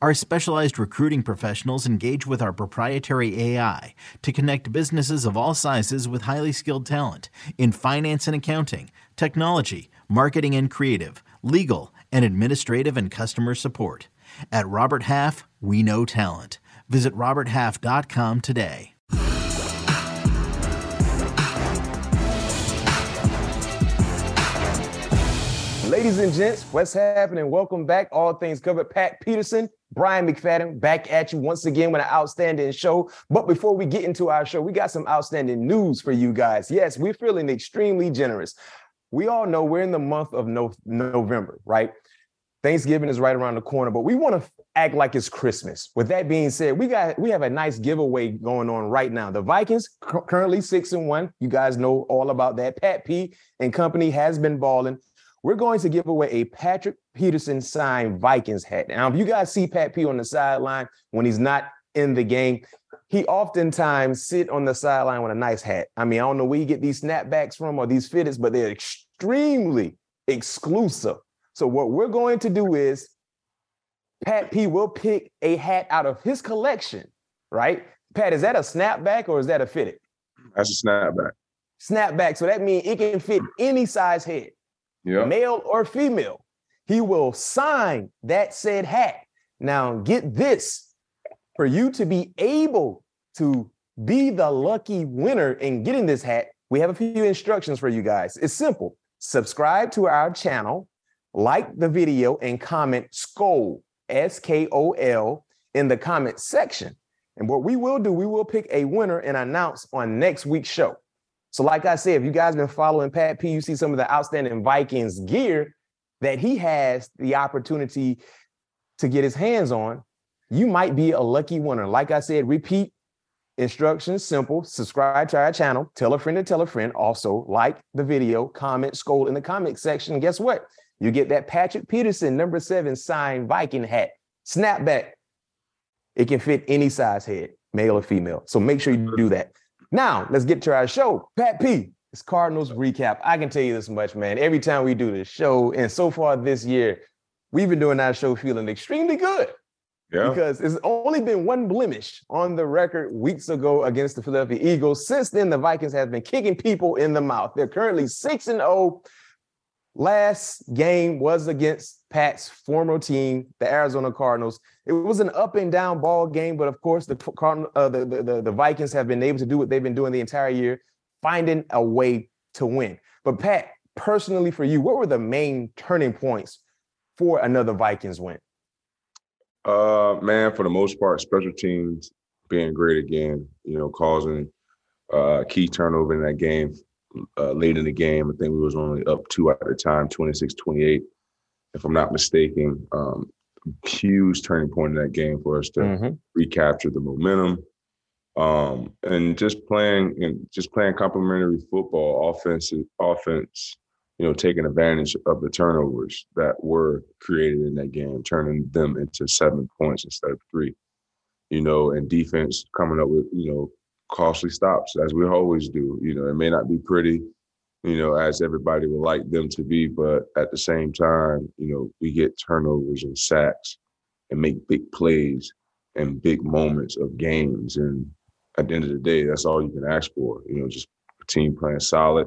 Our specialized recruiting professionals engage with our proprietary AI to connect businesses of all sizes with highly skilled talent in finance and accounting, technology, marketing and creative, legal, and administrative and customer support. At Robert Half, we know talent. Visit RobertHalf.com today. Ladies and gents, what's happening? Welcome back. All things covered. Pat Peterson, Bryant McFadden, back at you once again with an outstanding show. But before we get into our show, we got some outstanding news for you guys. Yes, we're feeling extremely generous. We all know we're in the month of no- November, right? Thanksgiving is right around the corner, but we want to act like it's Christmas. With that being said, we got we have a nice giveaway going on right now. The Vikings cu- currently six and one. You guys know all about that. Pat P and company has been balling. We're going to give away a Patrick Peterson signed Vikings hat. Now, if you guys see Pat P on the sideline when he's not in the game, he oftentimes sit on the sideline with a nice hat. I mean, I don't know where you get these snapbacks from or these fitteds, but they're extremely exclusive. So what we're going to do is Pat P will pick a hat out of his collection, right? Pat, is that a snapback or is that a fitted? That's a snapback. Snapback. So that means it can fit any size head, Yeah. male or female. He will sign that said hat. Now, get this for you to be able to be the lucky winner in getting this hat, we have a few instructions for you guys. It's simple. Subscribe to our channel, like the video, and comment SKOL, S K O L, in the comment section. And what we will do, we will pick a winner and announce on next week's show. So, like I said, if you guys been following Pat P, you see some of the outstanding Vikings gear that he has the opportunity to get his hands on. You might be a lucky winner. Like I said, repeat instructions simple. Subscribe to our channel. Tell a friend to tell a friend. Also, like the video, comment, SKOL in the comment section. Guess what? You get that Patrick Peterson number seven signed Viking hat. Snapback. It can fit any size head, male or female. So make sure you do that. Now, let's get to our show. Pat P, it's Cardinals recap. I can tell you this much, man. Every time we do this show, and so far this year, we've been doing our show feeling extremely good Yeah. because it's only been one blemish on the record weeks ago against the Philadelphia Eagles. Since then, the Vikings have been kicking people in the mouth. They're currently 6 and 0. Last game was against Pat's former team, the Arizona Cardinals. It was an up and down ball game, but of course, the Cardin- uh, the, the, the, the Vikings have been able to do what they've been doing the entire year, finding a way to win. But Pat, personally for you, what were the main turning points for another Vikings win? Uh, man, for the most part, special teams being great again. You know, causing uh key turnover in that game uh, late in the game. I think we was only up two at the time, 26-28, if I'm not mistaken. Um, huge turning point in that game for us to Mhm. recapture the momentum. Um, and just playing and just playing complementary football, offensive offense, you know, taking advantage of the turnovers that were created in that game, turning them into seven points instead of three. You know, and defense coming up with, you know, costly stops as we always do. You know, it may not be pretty, you know, as everybody would like them to be, but at the same time, you know, we get turnovers and sacks and make big plays and big moments of games. And at the end of the day, that's all you can ask for. You know, just a team playing solid,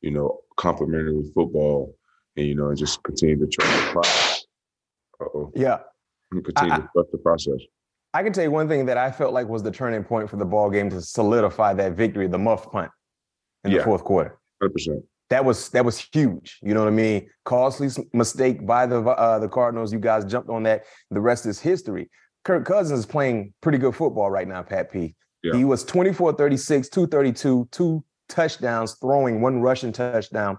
you know, complementary football, and you know, and just continue to trust the process. Uh-oh. Yeah. Continue I- to trust the process. I can tell you one thing that I felt like was the turning point for the ball game to solidify that victory, the muff punt in the fourth quarter. Hundred percent. That was that was huge. You know what I mean? Costly mistake by the uh, the Cardinals. You guys jumped on that. The rest is history. Kirk Cousins is playing pretty good football right now, Pat P. Yeah. He was 24 36, 232, two touchdowns, throwing one rushing touchdown.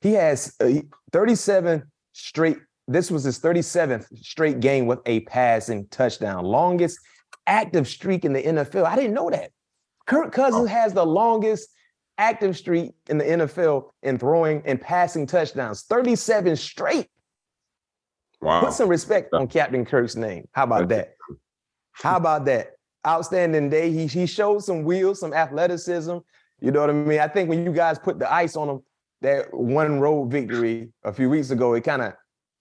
He has uh, 37 straight. This was his 37th straight game with a passing touchdown, longest active streak in the NFL. I didn't know that. Kirk Cousins oh. has the longest active streak in the NFL in throwing and passing touchdowns, 37 straight. Wow. Put some respect on Captain Kirk's name. How about that? How about that? Outstanding day. He, he showed some wheels, some athleticism. You know what I mean? I think when you guys put the ice on him, that one road victory a few weeks ago, it kind of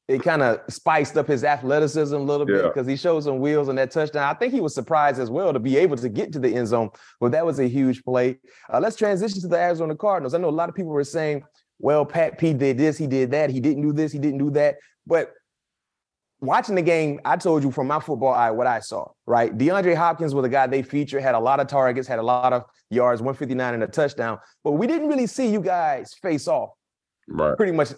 it kind of spiced up his athleticism a little bit because he showed some wheels on that touchdown. I think he was surprised as well to be able to get to the end zone, but that was a huge play. Uh, let's transition to the Arizona Cardinals. I know a lot of people were saying, well, Pat P did this, he did that, he didn't do this, he didn't do that. But watching the game, I told you from my football eye what I saw, right? DeAndre Hopkins was a guy they featured, had a lot of targets, had a lot of yards, 159 and a touchdown, but we didn't really see you guys face off right. pretty much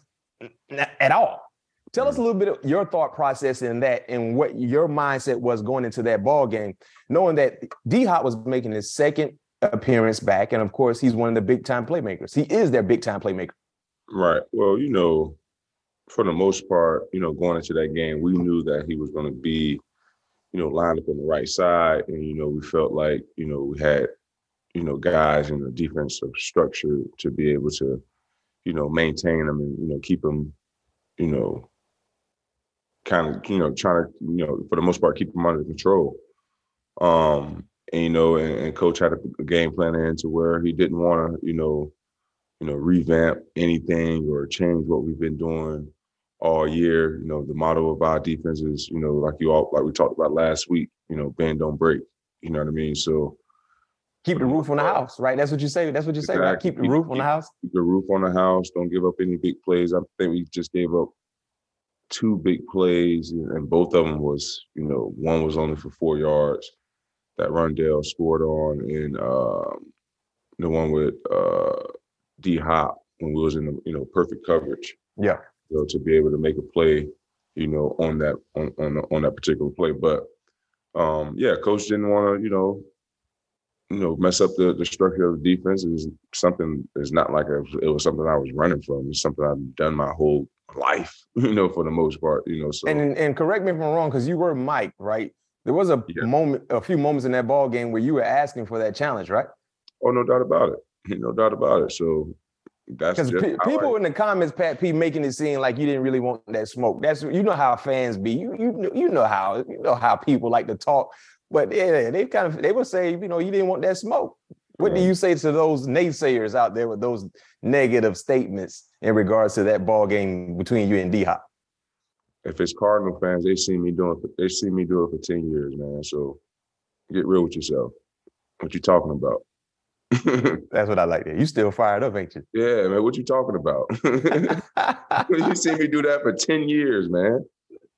at all. Tell us mm. a little bit of your thought process in that and what your mindset was going into that ball game, knowing that D Hop was making his second appearance back. And of course, he's one of the big time playmakers. He is their big time playmaker. Right. Well, you know, for the most part, you know, going into that game, we knew that he was going to be, you know, lined up on the right side. And, you know, we felt like, you know, we had, you know, guys in the defensive structure to be able to, you know, maintain them and, you know, keep them, you know, kind of, you know, trying to, you know, for the most part, keep them under control. Um, and you know, and, and coach had a game plan into where he didn't want to, you know, you know, revamp anything or change what we've been doing all year. You know, the motto of our defense is, you know, like you all like we talked about last week, you know, bend don't break. You know what I mean? So keep the roof on the house, right? That's what you say. That's what you say, right? Keep the keep, roof on the house. Keep the roof on the house. Don't give up any big plays. I think we just gave up two big plays, and both of them was, you know, one was only for four yards that Rondale scored on, and um, the one with uh, D Hop when we was in the, you know perfect coverage. Yeah, you know, to be able to make a play, you know, on that on on, on that particular play. But um, yeah, coach didn't want to, you know, you know, mess up the, the structure of the defense. It was something. It's not like it was, it was something I was running from. It's something I've done my whole life, you know, for the most part, you know. So and and correct me if I'm wrong, because you were Mike, right? There was a yeah. moment, a few moments in that ball game where you were asking for that challenge, right? Oh, no doubt about it. No doubt about it. So because pe- people I, in the comments, Pat P, making it seem like you didn't really want that smoke. That's you know how fans be. You you you know how you know how people like to talk. But yeah, they kind of they would say, you know, you didn't want that smoke. What do you say to those naysayers out there with those negative statements in regards to that ball game between you and D Hop? If it's Cardinal fans, they see me doing they see me do it for 10 years, man. So get real with yourself. What you talking about? That's what I like there. You still fired up, ain't you? Yeah, man. What you talking about? you see me do that for 10 years, man.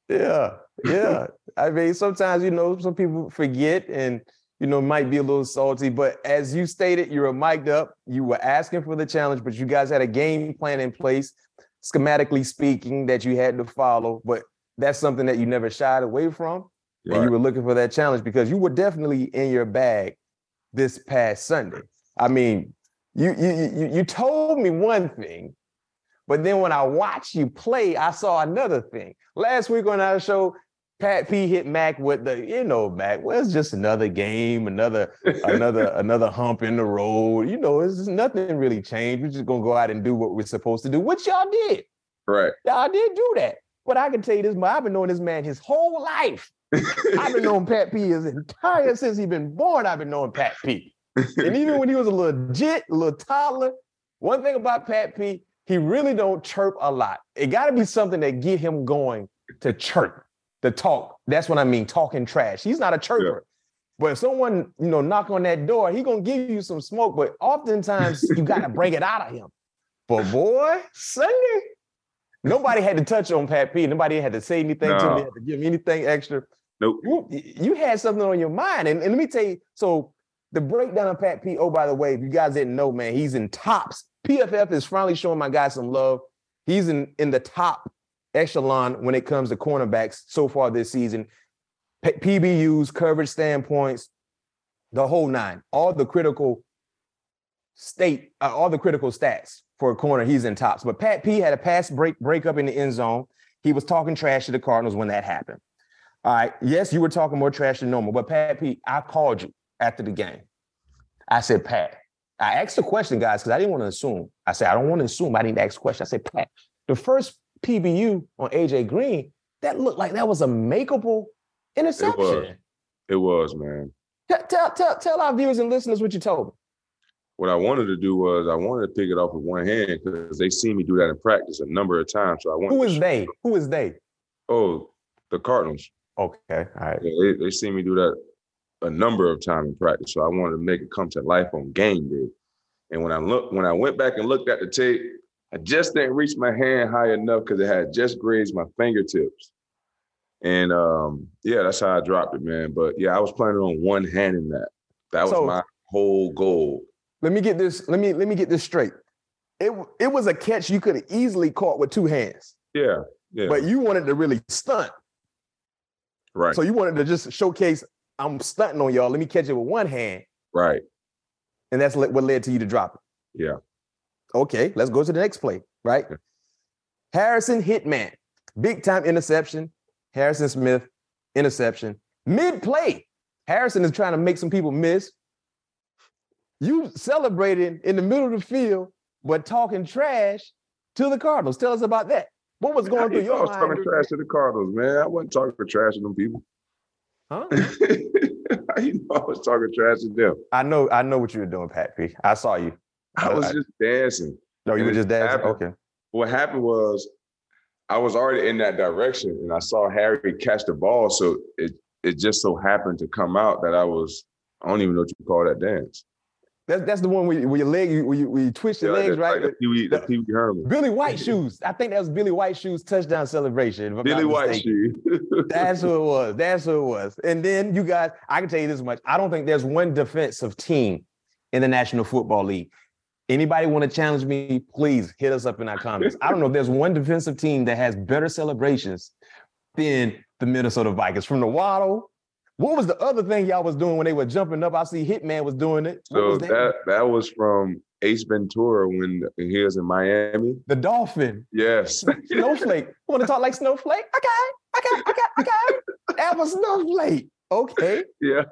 Yeah, yeah. I mean, sometimes, you know, some people forget and you know, might be a little salty, but as you stated, you were mic'd up. You were asking for the challenge, but you guys had a game plan in place, schematically speaking, that you had to follow. But that's something that you never shied away from. Right. And you were looking for that challenge because you were definitely in your bag this past Sunday. I mean, you you you, you told me one thing, but then when I watched you play, I saw another thing. Last week on our show, Pat P hit Mac with the, you know, Mac, well, it's just another game, another, another, another hump in the road. You know, it's nothing really changed. We're just gonna go out and do what we're supposed to do, which y'all did. Right. Y'all did do that. But I can tell you this, man, I've been knowing this man his whole life. I've been knowing Pat P his entire since he's been born. I've been knowing Pat P. and even when he was a legit little toddler, one thing about Pat P, he really don't chirp a lot. It got to be something that get him going to chirp to talk. That's what I mean, talking trash. He's not a chirper. Yeah. But if someone, you know, knock on that door, he gonna give you some smoke. But oftentimes you gotta bring it out of him. But boy, Sunday, nobody had to touch on Pat P. Nobody had to say anything no. to me, had to give me anything extra. Nope. You, you had something on your mind. And, and let me tell you, so the breakdown of Pat P. Oh, by the way, if you guys didn't know, man, he's in tops. PFF is finally showing my guy some love. He's in in the top echelon when it comes to cornerbacks so far this season. P- PBUs, coverage standpoints, the whole nine, all the critical state, uh, all the critical stats for a corner, he's in tops. But Pat P had a pass break breakup in the end zone. He was talking trash to the Cardinals when that happened. All right. Yes, you were talking more trash than normal, but Pat P, I called you after the game. I said, Pat, I asked the question, guys, because I didn't want to assume. I said, I don't want to assume. I didn't ask the question. I said, Pat, the first PBU on AJ Green, that looked like that was a makeable interception. It was, it was man. Tell, tell, tell, tell our viewers and listeners what you told me. What I wanted to do was I wanted to pick it off with one hand because they see me do that in practice a number of times. So I wanted Who is they? Who is they? Oh, the Cardinals. Okay. All right. Yeah, they, they see me do that a number of times in practice. So I wanted to make it come to life on game day. And when I look, when I went back and looked at the tape, I just didn't reach my hand high enough because it had just grazed my fingertips. And um, yeah, that's how I dropped it, man. But yeah, I was planning on one hand in that. That was So- my whole goal. Let me get this. Let me let me get this straight. It it was a catch you could have easily caught with two hands, Yeah, yeah, but you wanted to really stunt. right, So you wanted to just showcase I'm stunting on y'all. Let me catch it with one hand, right, and that's what led to you to drop it. yeah. Okay, let's go to the next play. Right, Yeah. Harrison Hitman, big time interception. Harrison Smith interception mid play. Harrison is trying to make some people miss. You celebrating in the middle of the field, but talking trash to the Cardinals. Tell us about that. What was going through you know I your was talking trash to the Cardinals, man. I wasn't talking trash to them people. Huh? You know I was talking trash to them? I know, I know what you were doing, Pat P. I saw you. I was I- just dancing. No, you were just dancing. happened. Okay. What happened was I was already in that direction and I saw Harry catch the ball. So it it just so happened to come out that I was, I don't even know what you call that dance. That's that's the one where, where your leg, where you, where you twitch your Yeah, legs, right? Like the Pee Wee the the- Pee Wee Herman. Billy White shoes. I think that was Billy White shoes touchdown celebration. Billy White shoes. That's who it was. That's who it was. And then you guys, I can tell you this much. I don't think there's one defensive team in the National Football League. Anybody want to challenge me? Please hit us up in our comments. I don't know if there's one defensive team that has better celebrations than the Minnesota Vikings. From the waddle. What was the other thing y'all was doing when they were jumping up? I see Hitman was doing it. What so was that? that was from Ace Ventura when he was in Miami. The dolphin. Yes. Snowflake. Want to talk like Snowflake? Okay, okay, okay, okay. That was Snowflake. Okay, yeah.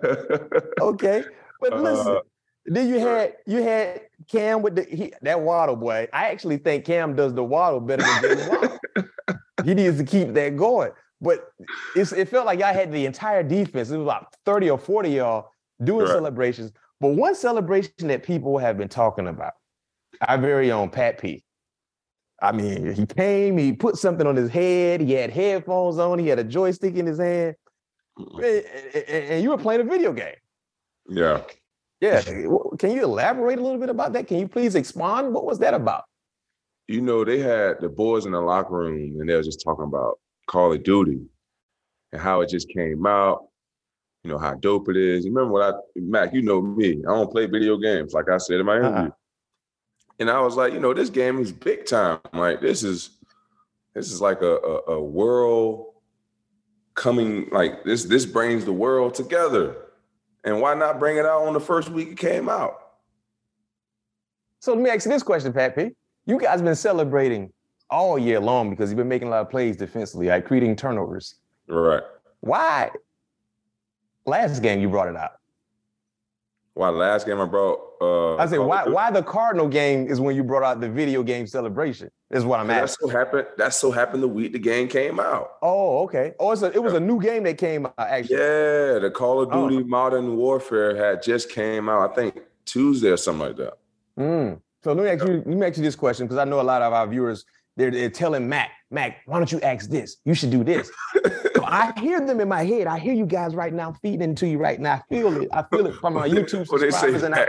okay. But listen, Uh, then you had you had Cam with the he, that waddle boy. I actually think Cam does the waddle better than Jaylen Waddle. he needs to keep that going. But it's, it felt like y'all had the entire defense. It was about 30 or 40 of y'all doing celebrations. But one celebration that people have been talking about, our very own Pat P. I mean, he came, he put something on his head, he had headphones on, he had a joystick in his hand, and, and- and you were playing a video game. yeah. Yeah. Can you elaborate a little bit about that? Can you please expand? What was that about? you know, they had the boys in the locker room and they were just talking about Call of Duty and how it just came out, you know, how dope it is. You remember what I, Mac, you know me, I don't play video games, like I said in my uh-uh. interview. Uh-uh. And I was like, you know, this game is big time. Like, this is, this is like a, a, a world coming, like this, this brings the world together. And why not bring it out on the first week it came out? So let me ask you this question, Pat P. You guys been celebrating all year long because you've been making a lot of plays defensively, like creating turnovers. Right. Why? Last game you brought it out. Why last game I brought uh I said, why? Why the Cardinal game is when you brought out the video game celebration? Is what I'm That asking. so happened. That so happened the week the game came out. Oh, okay. Oh, it's a, it was a new game that came out actually. Yeah, the Call of Oh. Duty Modern Warfare had just came out. I think Tuesday or something like that. Mm. So let me ask you, let me ask you this question because I know a lot of our viewers they're, they're telling Mac, Mac, why don't you ask this? You should do this. so I hear them in my head. I hear you guys right now feeding into you right now. I feel it. I feel it from our YouTube What they say? subscribers and our,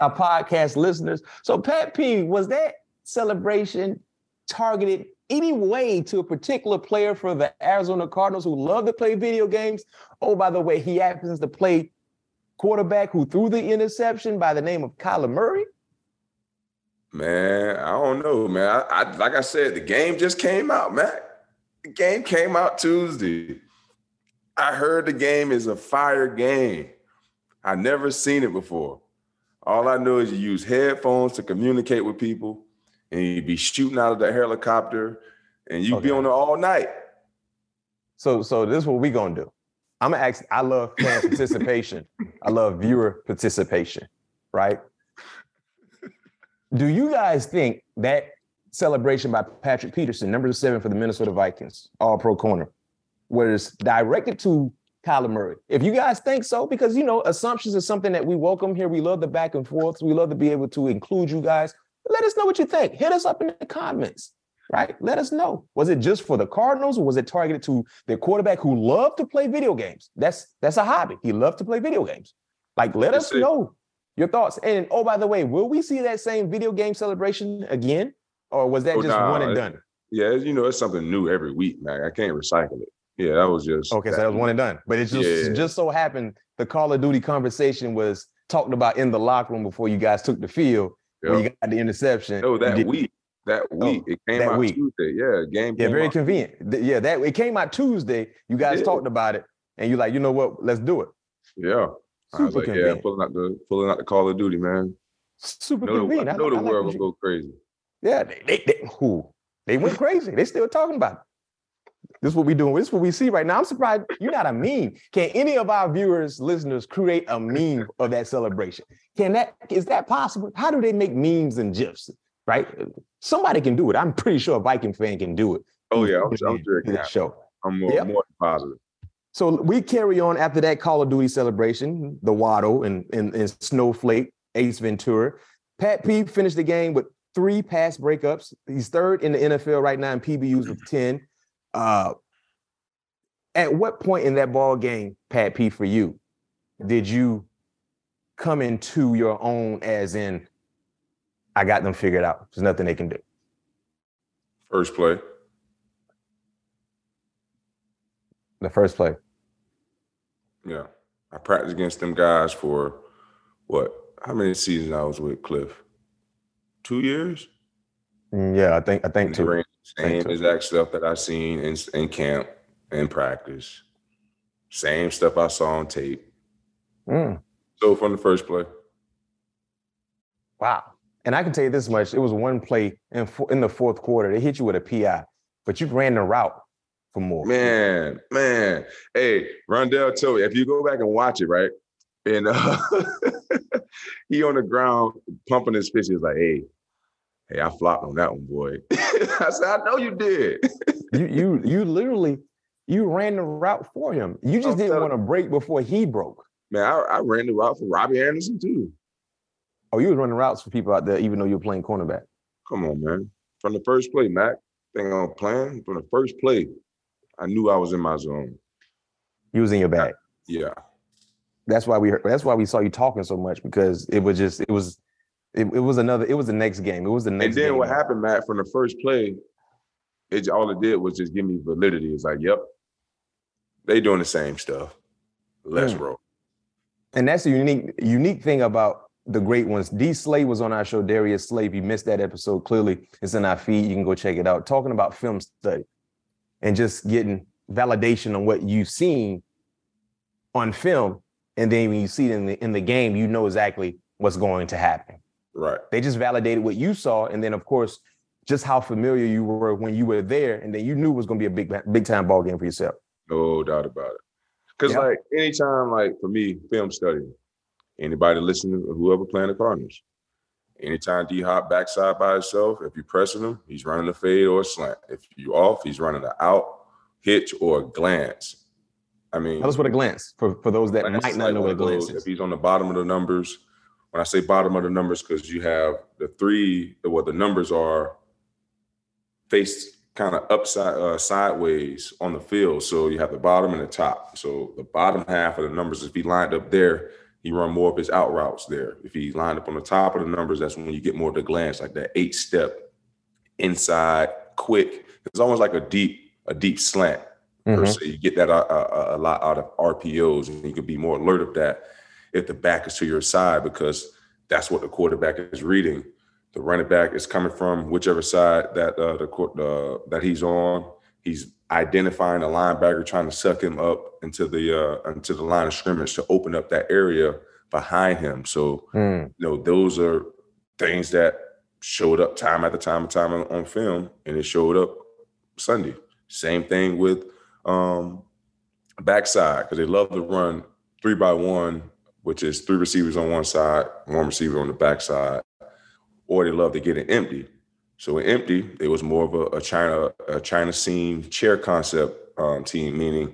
our podcast listeners. So Pat P, was that celebration targeted any way to a particular player for the Arizona Cardinals who love to play video games? Oh, by the way, he happens to play quarterback who threw the interception by the name of Kyler Murray. Man, I don't know, man. I, I like I said, the game just came out, man. The game came out Tuesday. I heard the game is a fire game. I never seen it before. All I know is you use headphones to communicate with people, and you be shooting out of the helicopter, and you okay. be on it all night. So, so this is what we gonna do. I'm gonna ask. I love fan participation. I love viewer participation. Right? Do you guys think that celebration by Patrick Peterson, number seven for the Minnesota Vikings, All Pro corner, was directed to Kyler Murray. If you guys think so, because you know, assumptions is something that we welcome here. We love the back and forths. We love to be able to include you guys. Let us know what you think. Hit us up in the comments, right? Let us know. Was it just for the Cardinals or was it targeted to their quarterback who loved to play video games? That's that's a hobby. He loved to play video games. Like, let us know your thoughts. And oh, by the way, will we see that same video game celebration again? Or was that oh, just nah, one and done? Yeah, you know, it's something new every week, man. I can't recycle it. Yeah, that was just okay. So that was one and done. But it just yeah. just so happened the Call of Duty conversation was talked about in the locker room before you guys took the field. Yep. When you got the interception. No, that week. That oh, week. Oh, it came out week. Tuesday. Yeah, game. Yeah, very out. convenient. Yeah, that it came out Tuesday. You guys talked about it, and you're like, you know what? Let's do it. Yeah. Super like, convenient. Yeah, pulling out the pulling out the Call of Duty, man. Super know convenient. The, I know the I world will go crazy. Yeah, they, they, they who they went crazy. they still talking about it. This is what we doing. This is what we see right now. I'm surprised you're not a meme. Can any of our viewers, listeners, create a meme of that celebration? Can that is that possible? How do they make memes and gifs? Right? Somebody can do it. I'm pretty sure a Viking fan can do it. Oh yeah, I'm, I'm sure it show. I'm more, yep. more positive. So we carry on after that Call of Duty celebration, the Waddle and, and, and Snowflake, Ace Ventura. Pat P finished the game with three pass breakups. He's third in the NFL right now in PBUs with 10. Uh, at what point in that ball game, Pat P, for you, did you come into your own as in, I got them figured out. There's nothing they can do. First play. The first play. Yeah. I practiced against them guys for what? How many seasons I was with Kliff? Two years? Mm, yeah, I think I think two. Same exact stuff that I seen in, in camp and practice. Same stuff I saw on tape. Mm. So from the first play. Wow. And I can tell you this much: it was one play in in the fourth quarter. They hit you with a PI, but you ran the route for more. Man, man. Hey, Rondale told me if you go back and watch it, right? And uh, he on the ground pumping his fist. He's like, "Hey, Hey, I flopped on that one, boy. I said, I know you did. you you you literally you ran the route for him. You just didn't want to break before he broke. Man, I, I, ran the route for Robbie Anderson too. Oh, you was running routes for people out there, even though you were playing cornerback. Come on, man. From the first play, Mac, thing on plan, from the first play, I knew I was in my zone. You was in your bag. Yeah. That's why we heard, that's why we saw you talking so much because it was just it was it, it was another. It was the next game. It was the next. And then game. what happened, Matt? From the first play, it all it did was just give me validity. It's like, yep, they doing the same stuff. Let's mm. roll. And that's the unique unique thing about the great ones. D Slay was on our show. Darius Slay. If you missed that episode, clearly it's in our feed. You can go check it out. Talking about film study and just getting validation on what you've seen on film, and then when you see it in the in the game, you know exactly what's going to happen. Right. They just validated what you saw, and then of course, just how familiar you were when you were there, and then you knew it was going to be a big, big time ball game for yourself. No doubt about it. Because like anytime, like for me, film study, anybody listening, whoever playing the Cardinals, anytime D Hop backside by himself, if you're pressing him, he's running a fade or a slant. If you off, he's running an out, hitch, or a glance. I mean, tell us what a glance for for those that might not know what a glance is. If he's on the bottom of the numbers when I say bottom of the numbers, because you have the three, what the numbers are faced kind of upside uh, sideways on the field. So you have the bottom and the top. So the bottom half of the numbers, if he lined up there, he run more of his out routes there. If he lined up on the top of the numbers, that's when you get more of the glance, like that eight step inside, quick. It's almost like a deep, a deep slant. Mm-hmm. Per se. You get that a, uh, a, uh, a lot out of RPOs, and you can be more alert of that if the back is to your side because that's what the quarterback is reading. The running back is coming from whichever side that uh, the uh, that he's on, He's identifying a linebacker, trying to suck him up into the uh, into the line of scrimmage to open up that area behind him. So mm. you know those are things that showed up time after time and time on, on film, and it showed up Sunday. Same thing with um, backside because they love to run three by one, which is three receivers on one side, one receiver on the backside, or they love to get it empty. So in empty, it was more of a, a China a China seam chair concept um, team, meaning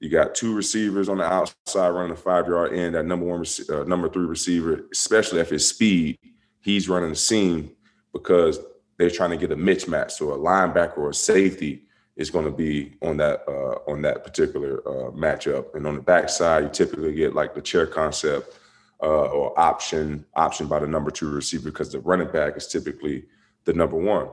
you got two receivers on the outside running a five yard end. That number one, uh, number three receiver, especially if it's speed, he's running the seam because they're trying to get a mismatch. So a linebacker or a safety is going to be on that uh, on that particular uh, matchup. And on the backside, you typically get like the chair concept uh, or option option by the number two receiver because the running back is typically the number one.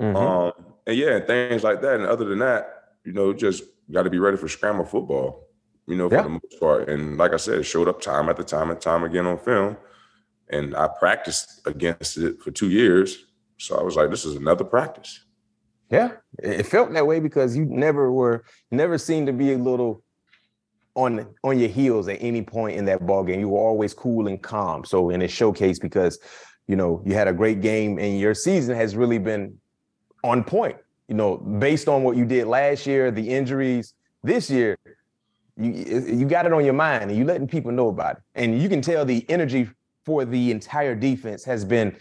Mm-hmm. Um, and yeah, things like that. And other than that, you know, just got to be ready for scramble football. You know, for yeah. the most part. And like I said, it showed up time after time and time again on film. And I practiced against it for two years. So I was like, this is another practice. Yeah, it felt that way because you never were, never seemed to be a little on on your heels at any point in that ball game. You were always cool and calm. So in a showcase, because you know you had a great game and your season has really been on point. You know, based on what you did last year, the injuries this year, you you got it on your mind and you letting people know about it. And you can tell the energy for the entire defense has been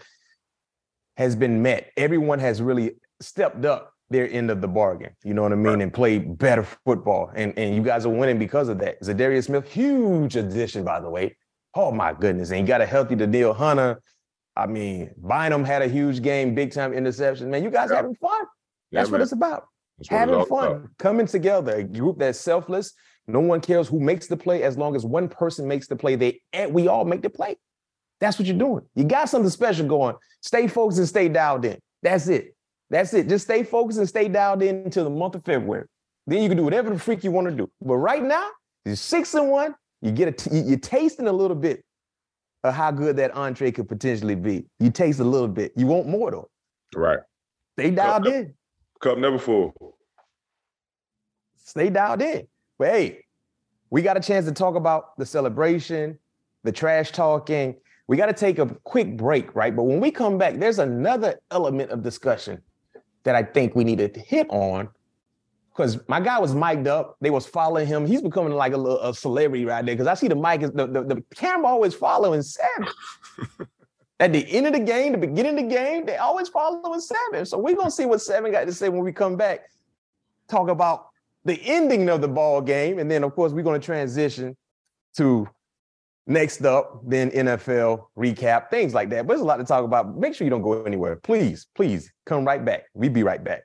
has been met. Everyone has really stepped up their end of the bargain. You know what I mean? Right. And played better football. And and you guys are winning because of that. Za'Darius Smith, huge addition, by the way. Oh my goodness. And you got a healthy Danielle Hunter. I mean, Bynum had a huge game, big time interception. Man, you guys yeah. having fun. That's what it's about. having it's fun, about. coming together, a group that's selfless. No one cares who makes the play as long as one person makes the play. They we all make the play. That's what you're doing. You got something special going. Stay focused and stay dialed in. That's it. That's it. Just stay focused and stay dialed in until the month of February. Then you can do whatever the freak you want to do. But right now, you're six and one. You get a t- you're tasting a little bit of how good that entree could potentially be. You taste a little bit. You want more though. Right. Stay dialed cup, in. Cup never full. Stay dialed in. But hey, we got a chance to talk about the celebration, the trash talking. We got to take a quick break, right? But when we come back, there's another element of discussion that I think we needed to hit on because my guy was mic'd up. They was following him. He's becoming like a, little, a celebrity right there because I see the mic is the, the, the camera always following Savage. At the end of the game, the beginning of the game, they always following Savage. So we're gonna see what Seven got to say when we come back. Talk about the ending of the ball game, and then of course we're gonna transition to Next up, then NFL recap, things like that. But there's a lot to talk about. Make sure you don't go anywhere. Please, please come right back. We'll be right back.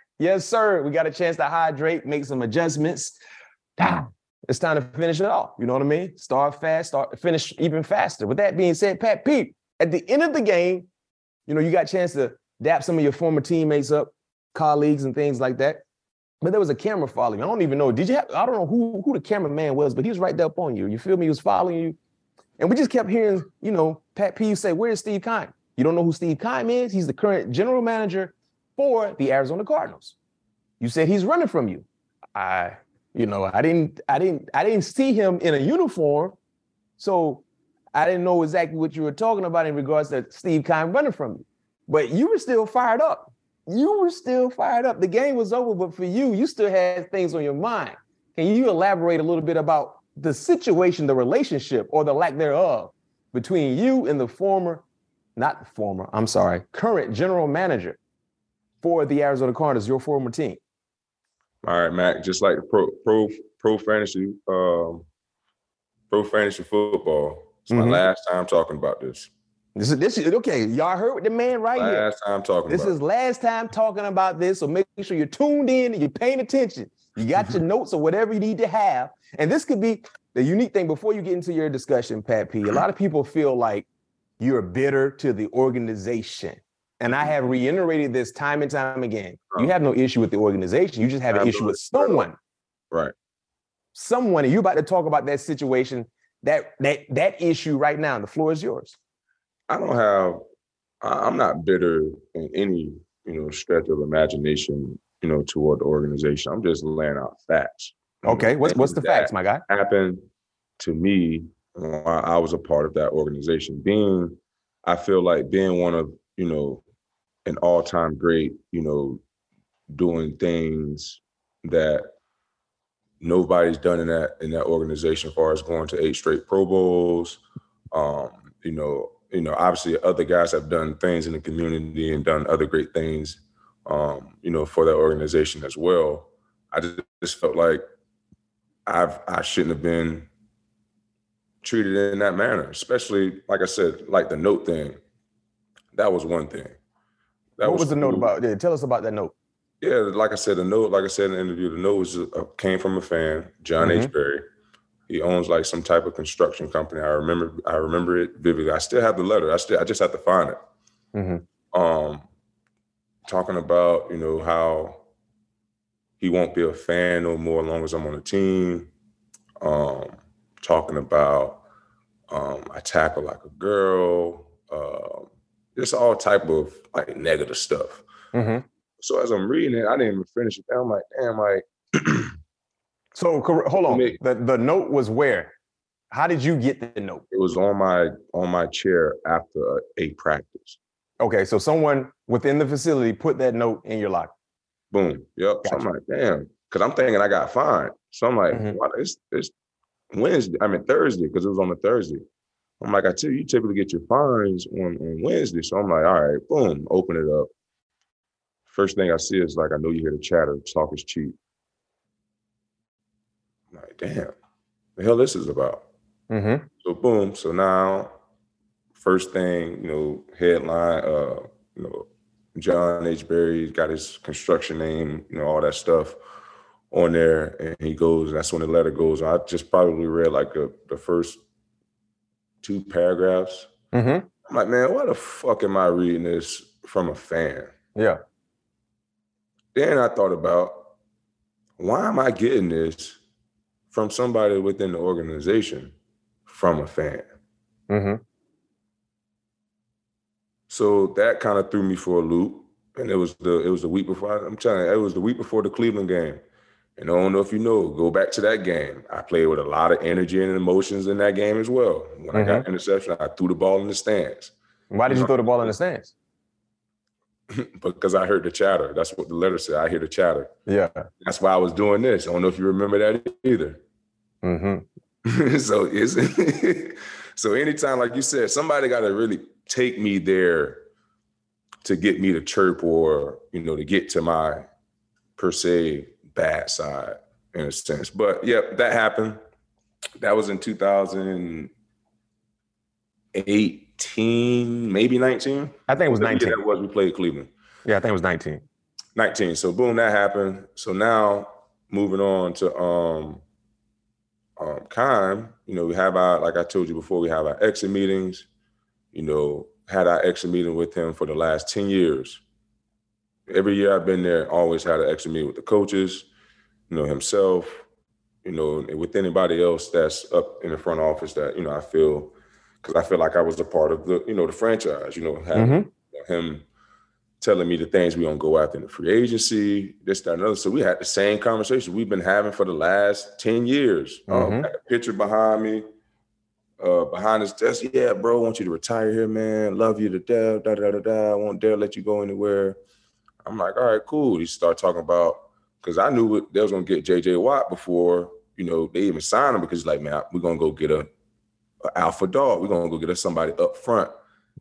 Yes, sir. We got a chance to hydrate, make some adjustments. it's time to finish it off. You know what I mean? Start fast, start finish even faster. With that being said, Pat Pete, at the end of the game, you know, you got a chance to dap some of your former teammates up, colleagues and things like that. but there was a camera following. I don't even know. Did you have, I don't know who, who the cameraman was, but he was right there up on you. You feel me? He was following you. And we just kept hearing, you know, Pat P say, Where's Steve Keim? You don't know who Steve Keim is? He's the current general manager for the Arizona Cardinals. You said he's running from you. I, you know, I didn't, I didn't, I didn't see him in a uniform. So I didn't know exactly what you were talking about in regards to Steve Keim running from you. But you were still fired up. You were still fired up. The game was over, but for you, you still had things on your mind. Can you elaborate a little bit about the situation, the relationship, or the lack thereof between you and the former, not former, I'm sorry, current general manager for the Arizona Cardinals, your former team? All right, Mac. Just like the pro pro pro fantasy, um, pro fantasy football. It's mm-hmm. my last time talking about this. This is this is okay. Y'all heard the man right last here. Last time talking. This is last time talking about this. So make sure you're tuned in and you're paying attention. You got your notes or whatever you need to have. And this could be the unique thing before you get into your discussion, Pat P. A lot of people feel like you're bitter to the organization. And I have reiterated this time and time again. You have no issue with the organization. You just have an issue with someone. Right. Someone, and you're about to talk about that situation, that that that issue right now. The floor is yours. I don't have I'm not bitter in any, you know, stretch of imagination, you know, toward the organization. I'm just laying out facts. Okay. What's what's the facts, my guy? Happened to me while I was a part of that organization. Being I feel like being one of, you know, an all-time great, you know, doing things that nobody's done in that in that organization as far as going to eight straight Pro Bowls. Um, you know, you know, obviously other guys have done things in the community and done other great things, um, you know, for that organization as well. I just, just felt like I've I shouldn't have been treated in that manner, especially like I said, like the note thing. That was one thing. That what was, was the cool. note about? Yeah, tell us about that note. Yeah, like I said, the note, like I said in the interview, the note was uh, came from a fan, John mm-hmm. H. Berry. He owns like some type of construction company. I remember, I remember it vividly. I still have the letter. I still, I just have to find it. Mm-hmm. Um, talking about you know how he won't be a fan no more as long as I'm on the team. Um, talking about um, I tackle like a girl. Uh, just all type of like negative stuff. Mm-hmm. So as I'm reading it, I didn't even finish it. I'm like, damn, like. so hold on. The the note was where? How did you get the note? It was on my on my chair after a practice. Okay, so someone within the facility put that note in your locker. Boom. Yep. Gotcha. So I'm like, damn, because I'm thinking I got fined. So I'm like, mm-hmm. it's it's Wednesday. I mean Thursday because it was on a Thursday. I'm like, I tell you, you typically get your fines on, on Wednesday. So I'm like, all right, boom, open it up. First thing I see is like, I know you hear the chatter, talk is cheap. I'm like, damn, the hell this is about. Mm-hmm. So boom, so now, first thing, you know, headline, uh, you know, John H. Berry got his construction name, you know, all that stuff on there, and he goes. That's when the letter goes. I just probably read like a, the first two paragraphs. Mm-hmm. I'm like, man, why the fuck am I reading this from a fan? Yeah. Then I thought about why am I getting this from somebody within the organization from a fan? Mm-hmm. So that kind of threw me for a loop. And it was the it was the week before. I'm telling you, it was the week before the Cleveland game. And I don't know if you know, go back to that game. I played with a lot of energy and emotions in that game as well. When mm-hmm. I got mm-hmm. interception, I threw the ball in the stands. Why did you throw the ball in the stands? because I heard the chatter. That's what the letter said. I hear the chatter. Yeah. That's why I was doing this. I don't know if you remember that either. Mm-hmm. so is so anytime, like you said, somebody got to really take me there to get me to chirp or you know to get to my per se bad side in a sense. But yep, that happened. That was in 2018, maybe 19. I think it was 19. that was we played Cleveland. Yeah, I think it was 19. 19. So boom, that happened. So now moving on to um um Keim, you know, we have our like I told you before, we have our exit meetings, you know, had our exit meeting with him for the last 10 years every year I've been there, always had an extra meeting with the coaches. you know, himself, you know, with anybody else that's up in the front office that, you know, I feel because I feel like I was a part of the, you know, the franchise, you know, having mm-hmm. him telling me the things we gonna go after in the free agency, this, that, and other. So we had the same conversation we've been having for the last 10 years. Um, mm-hmm. Um, a picture behind me, uh, behind his desk. Yeah, bro, I want you to retire here, man. Love you to death. Da da da da. I won't dare let you go anywhere. I'm like, all right, cool. He started talking about because I knew they was gonna get JJ Watt before you know they even signed him because he's like, man, we're gonna go get a, a alpha dog. We're gonna go get us somebody up front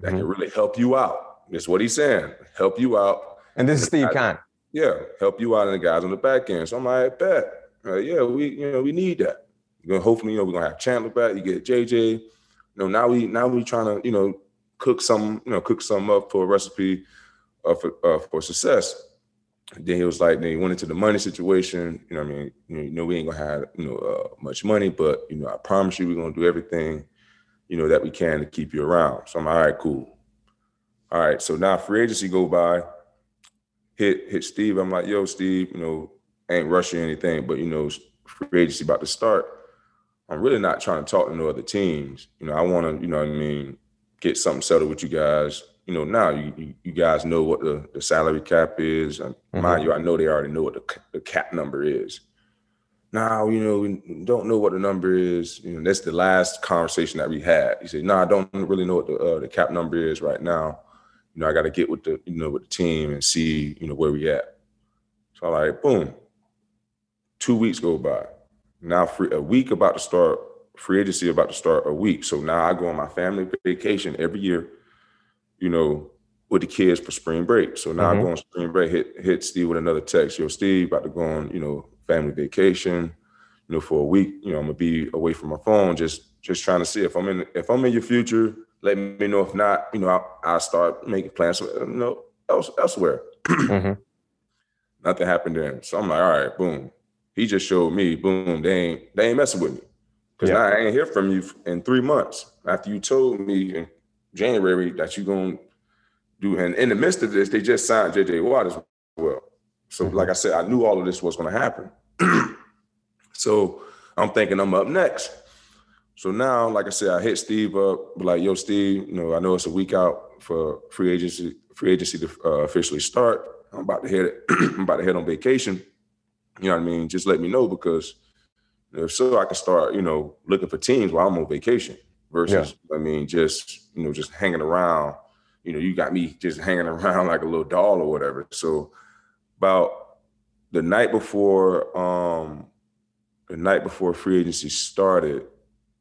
that mm-hmm. can really help you out. That's what he's saying. Help you out. And this is Steve Keim. Yeah, help you out and the guys on the back end. So I'm like, bet. Uh, yeah, we you know we need that. We're gonna hopefully you know we're gonna have Chandler back. You get JJ. You know now we now we trying to you know cook some you know cook some up for a recipe uh, for uh, for success. then he was like, then he went into the money situation. You know, I mean, you know, we ain't gonna have you know uh, much money, but you know, I promise you, we're gonna do everything, you know, that we can to keep you around. So I'm like, all right, cool. All right, so now free agency go by, hit hit Steve. I'm like, yo, Steve, you know, ain't rushing anything, but you know, free agency about to start. I'm really not trying to talk to no other teams. You know, I want to, you know, I mean, get something settled with you guys you know, now you, you, guys know what the, the salary cap is. And mm-hmm. mind you, I know they already know what the, the cap number is. Now, you know, we don't know what the number is. You know, that's the last conversation that we had. He said, "No, nah, I don't really know what the, uh, the cap number is right now. You know, I got to get with the you know with the team and see you know where we at." So I'm like, boom. Two weeks go by. Now, free, a week about to start. Free agency about to start a week. So now I go on my family vacation every year you know, with the kids for spring break. So now mm-hmm. I go on spring break, hit hit Steve with another text. Yo, Steve, about to go on, you know, family vacation, you know, for a week. You know, I'm gonna be away from my phone, just just trying to see if I'm in if I'm in your future. Let me know. If not, you know, I'll, I'll start making plans. You know, else, elsewhere. mm-hmm. Nothing happened then. So I'm like, all right, boom. He just showed me, boom. They ain't they ain't messing with me because yeah. I ain't hear from you in three months after you told me in January that you're going to do. And in the midst of this, they just signed JJ Watt as well. So, mm-hmm. like I said, I knew all of this was going to happen. so I'm thinking I'm up next. So now, like I said, I hit Steve up, like, yo, Steve, you know, I know it's a week out for free agency, free agency to uh, officially start. I'm about to head, I'm about to head on vacation. You know what I mean? Just let me know because know, so I can start, you know, looking for teams while I'm on vacation versus, yeah. I mean, just you know, just hanging around. You know, you got me just hanging around like a little doll or whatever. So about the night before, um, the night before free agency started,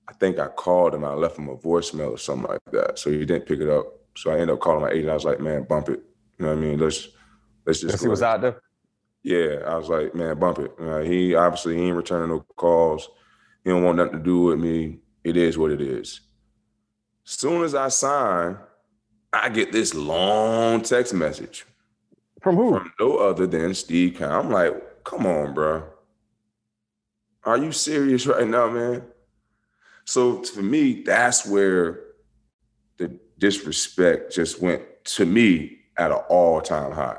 I think I called him. I left him a voicemail or something like that. So he didn't pick it up. So I ended up calling my agent. I was like, man, bump it. You know what I mean? Let's let's just see what's out there. Yeah, I was like, man, bump it. Uh, he obviously he ain't returning no calls. He don't want nothing to do with me it is what it is. Soon as I sign, I get this long text message. From who? From no other than Steve. I'm like, come on, bro. Are you serious right now, man? So for me, that's where the disrespect just went to me at an all-time high.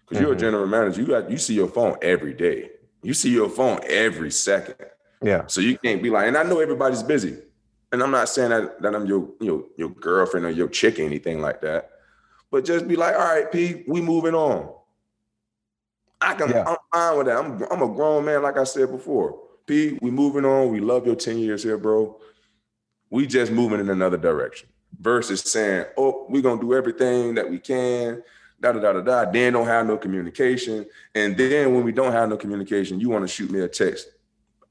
Because mm-hmm. you're a mm-hmm. general manager, you got you see your phone every day. You see your phone every second. Yeah. So you can't be like, and I know everybody's busy. And I'm not saying that, that I'm your, your, your girlfriend or your chick or anything like that. But just be like, all right, P, we moving on. I can, yeah. I'm fine with that. I'm, I'm a grown man, like I said before. P, we moving on. We love your 10 years here, bro. We just moving in another direction. Versus saying, oh, we're gonna do everything that we can, da da da da da. Then don't have no communication. And then when we don't have no communication, you want to shoot me a text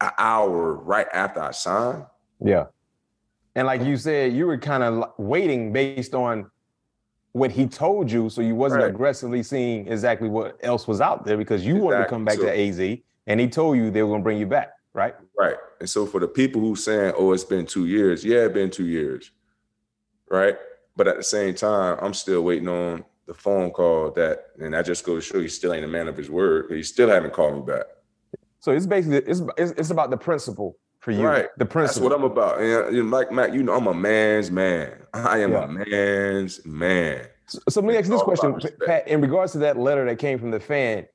an hour right after I signed. Yeah. And like you said, you were kind of waiting based on what he told you, so you wasn't right. aggressively seeing exactly what else was out there because you exactly. wanted to come back so, to AZ, and he told you they were going to bring you back, right? Right. And so for the people who saying, "Oh, it's been two years," yeah, it's been two years, right? But at the same time, I'm still waiting on the phone call that, and I just go to show you still ain't a man of his word. He still haven't called me back. So it's basically it's it's, it's about the principle for you. Right. The principle. That's what I'm about. And uh, you know, like Mac, you know, I'm a man's man. I am yeah. a man's man. So, so let me ask you this question, Pat. In regards to that letter that came from the fan,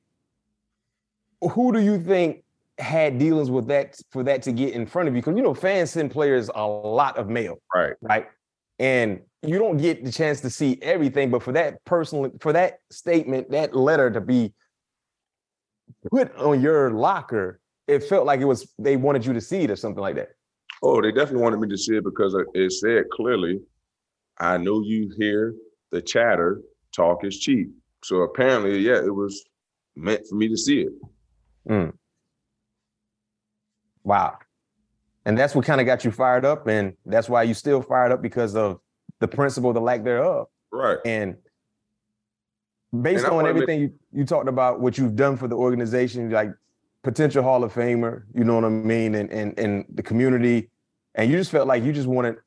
who do you think had dealings with that for that to get in front of you? Because you know, fans send players a lot of mail, Right. right? And you don't get the chance to see everything, but for that personal, for that statement, that letter to be put on your locker, it felt like it was they wanted you to see it or something like that. Oh, they definitely wanted me to see it because it said clearly, I know you hear the chatter, talk is cheap. So apparently, yeah, it was meant for me to see it. Mm. Wow. And that's what kind of got you fired up. And that's why you still fired up because of the principle, the lack thereof. Right. And based on make- everything you, you talked about, what you've done for the organization, like potential Hall of Famer, you know what I mean, and and and the community, and you just felt like you just wanted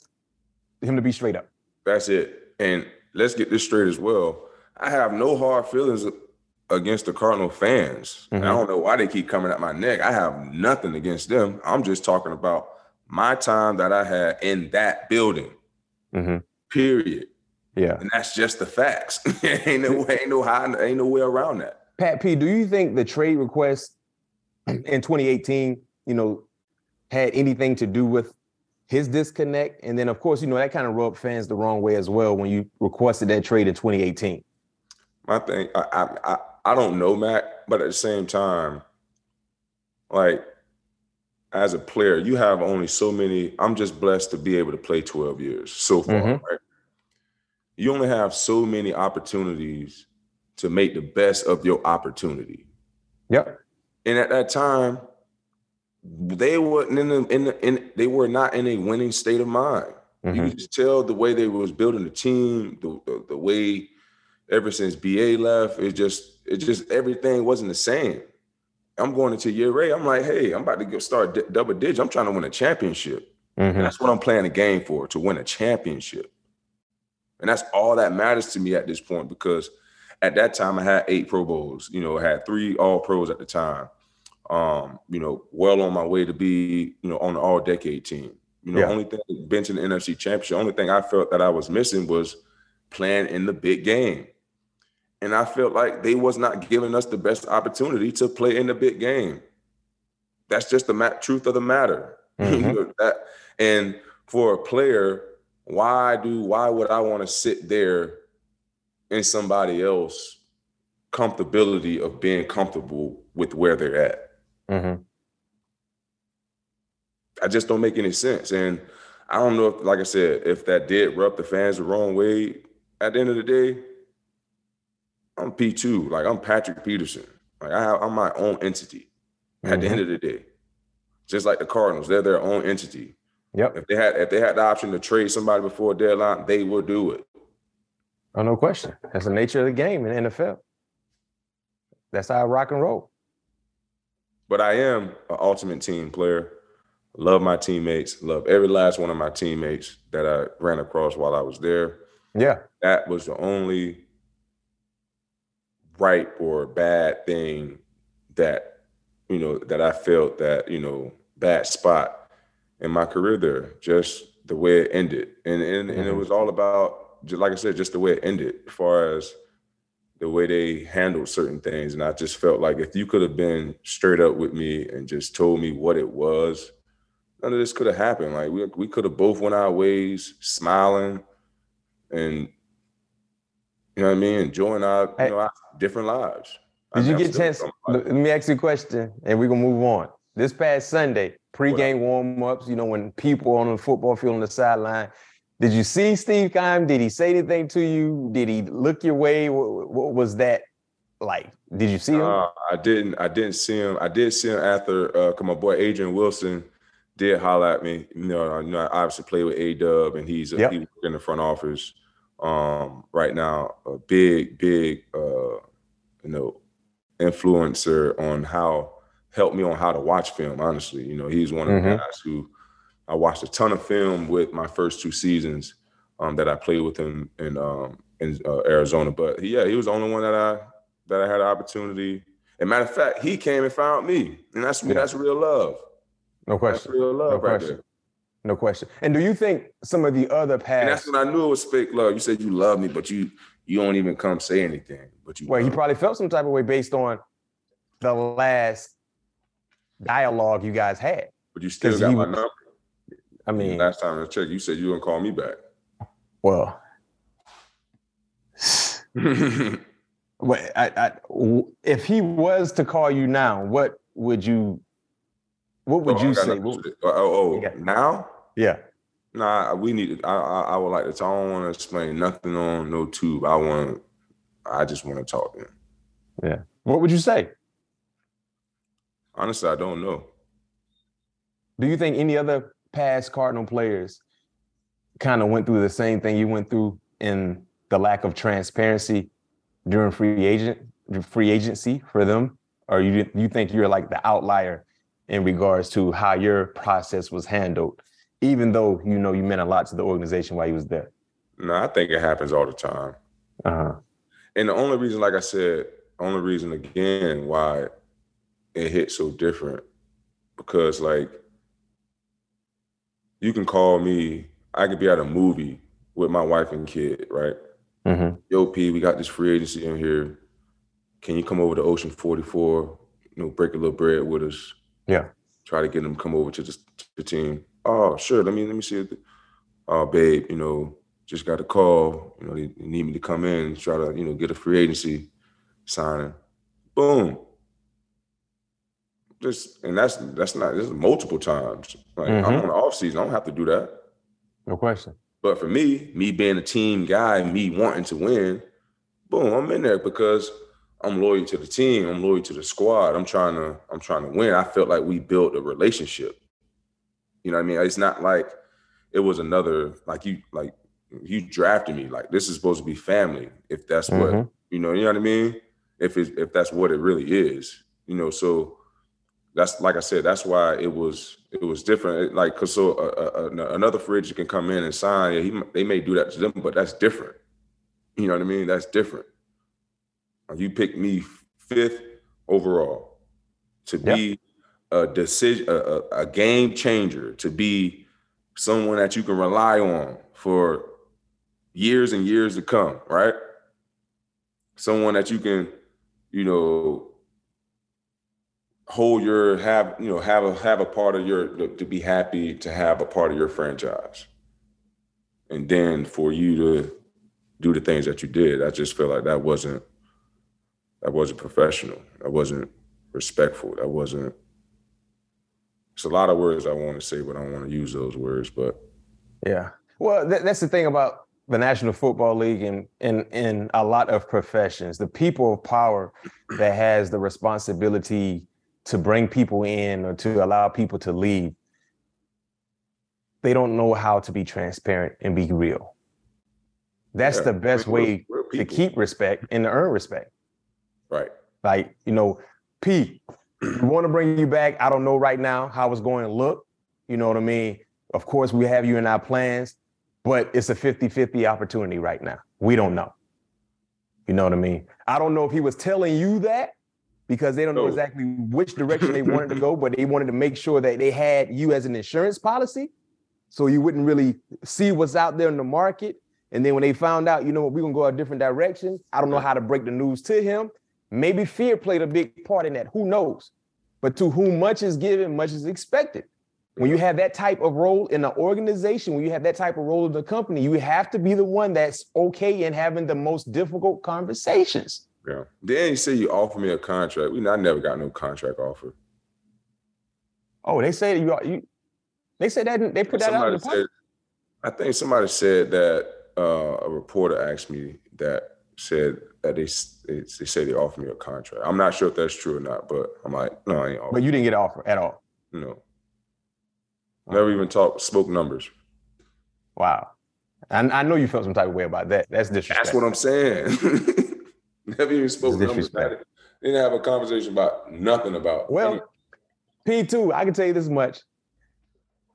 him to be straight up. That's it. And let's get this straight as well. I have no hard feelings against the Cardinal fans. Mhm. I don't know why they keep coming at my neck. I have nothing against them. I'm just talking about my time that I had in that building. Mm-hmm. Period. Yeah. And that's just the facts. ain't no ain't no high, ain't no way around that. Pat P, do you think the trade request in 2018, you know, had anything to do with his disconnect? And then, of course, you know, that kind of rubbed fans the wrong way as well when you requested that trade in 2018. My thing, I, I I I don't know, Mac, but at the same time, like as a player, you have only so many. I'm just blessed to be able to play 12 years so far, Mhm. right? You only have so many opportunities to make the best of your opportunity. Yep. And at that time, they weren't in the, in, the, in they were not in a winning state of mind. You Mhm. could just tell the way they was building the team, the, the the way ever since BA left, it just it just everything wasn't the same. I'm going into year eight. I'm like, hey, I'm about to get start d- double digit. I'm trying to win a championship. Mhm. And that's what I'm playing the game for, to win a championship. And that's all that matters to me at this point because at that time I had eight Pro Bowls, you know, I had three all pros at the time. Um, you know, well on my way to be, you know, on the all decade team. You know, Yeah. only thing to the NFC championship, only thing I felt that I was missing was playing in the big game. And I felt like they was not giving us the best opportunity to play in the big game. That's just the truth of the matter. Mhm. Know, that, and for a player, why do why would I want to sit there in somebody else comfortability of being comfortable with where they're at? Mhm. I just don't make any sense. And I don't know if, like I said, if that did rub the fans the wrong way. At the end of the day, I'm P2. Like I'm Patrick Peterson. Like I have, I'm my own entity. At the end of the day, just like the Cardinals, they're their own entity. Yep. If they had if they had the option to trade somebody before deadline, they would do it. Oh, no question. That's the nature of the game in the NFL. That's how I rock and roll. But I am an ultimate team player. Love my teammates. Love every last one of my teammates that I ran across while I was there. Yeah. that was the only right or bad thing that you know that I felt that you know bad spot in my career there just the way it ended and and, and it Mhm. was all about just like I said just the way it ended as far as the way they handled certain things and I just felt like if you could have been straight up with me and just told me what it was none of this could have happened like we we could have both went our ways smiling and you know what I mean, enjoying our, you know, our different lives. I Did you mean, I'm get a chance? Let let me ask you a question and we're going to move on. This past Sunday, pregame warm ups, you know, when people on the football field on the sideline, did you see Steve Keim? Did he say anything to you? Did he look your way? What, what was that like? Did you see him? Uh, I didn't. I didn't see him. I did see him after. Uh, my boy Adrian Wilson did holler at me. You know, I, you know, I obviously play with A Dub, and he's Yep. he in the front office um, right now. A big, big, uh, you know, influencer on how helped me on how to watch film. Honestly, you know, he's one of Mhm. the guys who I watched a ton of film with my first two seasons um, that I played with him in um, in uh, Arizona. But yeah, he was the only one that I that I had an opportunity. And matter of fact, he came and found me, and that's Yeah. that's real love. no That's question. real love No right question. there. No question. And do you think some of the other And that's when I knew it was fake love. You said you love me, but you you don't even come say anything. But you well, he me. probably felt some type of way based on the last dialogue you guys had. But you still got he my number. I mean, last time I checked, you said you wouldn't call me back. well, what I, I, if he was to call you now, what would you, what would Oh, you say? What- Oh, oh, oh, Yeah. now? yeah, Nah, we need. I, I I would like to. I don't want to explain nothing on no tube. I want. I just want to talk. to him. what would you say? Honestly, I don't know. Do you think any other past Cardinal players kind of went through the same thing you went through in the lack of transparency during free agent free agency for them, or you you think you're like the outlier in regards to how your process was handled, even though you know you meant a lot to the organization while you was there? No, I think it happens all the time. Uh-huh. And the only reason, like I said, only reason again why it hit so different, because like you can call me, I could be at a movie with my wife and kid, right? Mm-hmm. Yo, P, we got this free agency in here. Can you come over to Ocean 44? You know, break a little bread with us. Yeah. Try to get them to come over to the, to the team. Oh, sure. Let me let me see it. Oh, babe, you know, just got a call. You know, they, they need me to come in and try to, you know, get a free agency signing. Boom. Just and that's that's not this is multiple times. Like I'm Mhm. on the off season. I don't have to do that. No question. But for me, me being a team guy, me wanting to win, boom, I'm in there because I'm loyal to the team. I'm loyal to the squad. I'm trying to, I'm trying to win. I felt like we built a relationship. You know what I mean? It's not like it was another, like you, like you drafted me. Like this is supposed to be family. If that's what Mhm. you know, you know what I mean? If it's if that's what it really is, you know. So that's like I said. That's why it was it was different. Like because so uh, uh, another free agent can come in and sign. Yeah, he, they may do that to them, but that's different. You know what I mean? That's different. You picked me fifth overall to Yep. be a decision, a, a game changer, to be someone that you can rely on for years and years to come, right? Someone that you can, you know, hold your have you know have a have a part of your to be happy to have a part of your franchise, and then for you to do the things that you did, I just feel like that wasn't that wasn't professional. That wasn't respectful. That wasn't. It's a lot of words I want to say, but I don't want to use those words. But Yeah. Well, th- that's the thing about the National Football League and in in a lot of professions, the people of power that has the responsibility to bring people in or to allow people to leave, they don't know how to be transparent and be real. That's Yeah, the best we're- way we're to keep respect and to earn respect. right, Like, you know, P, we want to bring you back. I don't know right now how it's going to look. You know what I mean? Of course, we have you in our plans, but it's a 50 50 opportunity right now. We don't know. You know what I mean? I don't know if he was telling you that because they don't know exactly which direction they wanted to go, but they wanted to make sure that they had you as an insurance policy so you wouldn't really see what's out there in the market. And then when they found out, you know what, we're gonna go a different direction. I don't know how to break the news to him. Maybe fear played a big part in that. Who knows? But to whom much is given, much is expected. When you have that type of role in an organization, when you have that type of role in the company, you have to be the one that's okay in having the most difficult conversations. Yeah. Then you say you offer me a contract. We I never got no contract offer. Oh, they say you, you they said that they put that out in somebody the said, I think somebody said that uh, a reporter asked me that said that they, they they say they offered me a contract. I'm not sure if that's true or not, but I'm like, no, I ain't offered. but you didn't get an offer at all. no, never even talked spoke numbers. Wow. And I know you felt some type of way about that. That's disrespectful. That's what I'm saying. never even spoke It's numbers. disrespect. They didn't have a conversation about nothing about. Well, P2, I can tell you this much.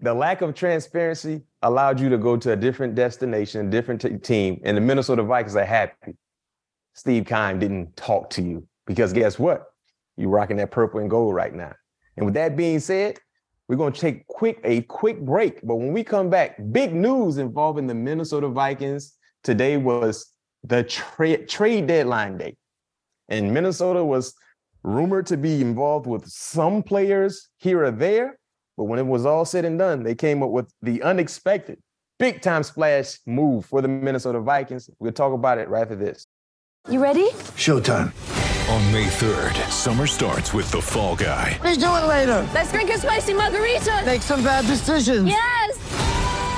The lack of transparency allowed you to go to a different destination, different t- team, and the Minnesota Vikings are happy. Steve Keim didn't talk to you because guess what? You're rocking that purple and gold right now. And with that being said, we're going to take quick a quick break. But when we come back, big news involving the Minnesota Vikings. Today was the tra- trade deadline day. And Minnesota was rumored to be involved with some players here or there. But when it was all said and done, they came up with the unexpected big time splash move for the Minnesota Vikings. We'll talk about it right after this. You ready? Showtime. On May 3rd, summer starts with The Fall Guy. Let's do it later. Let's drink a spicy margarita. Make some bad decisions. Yes.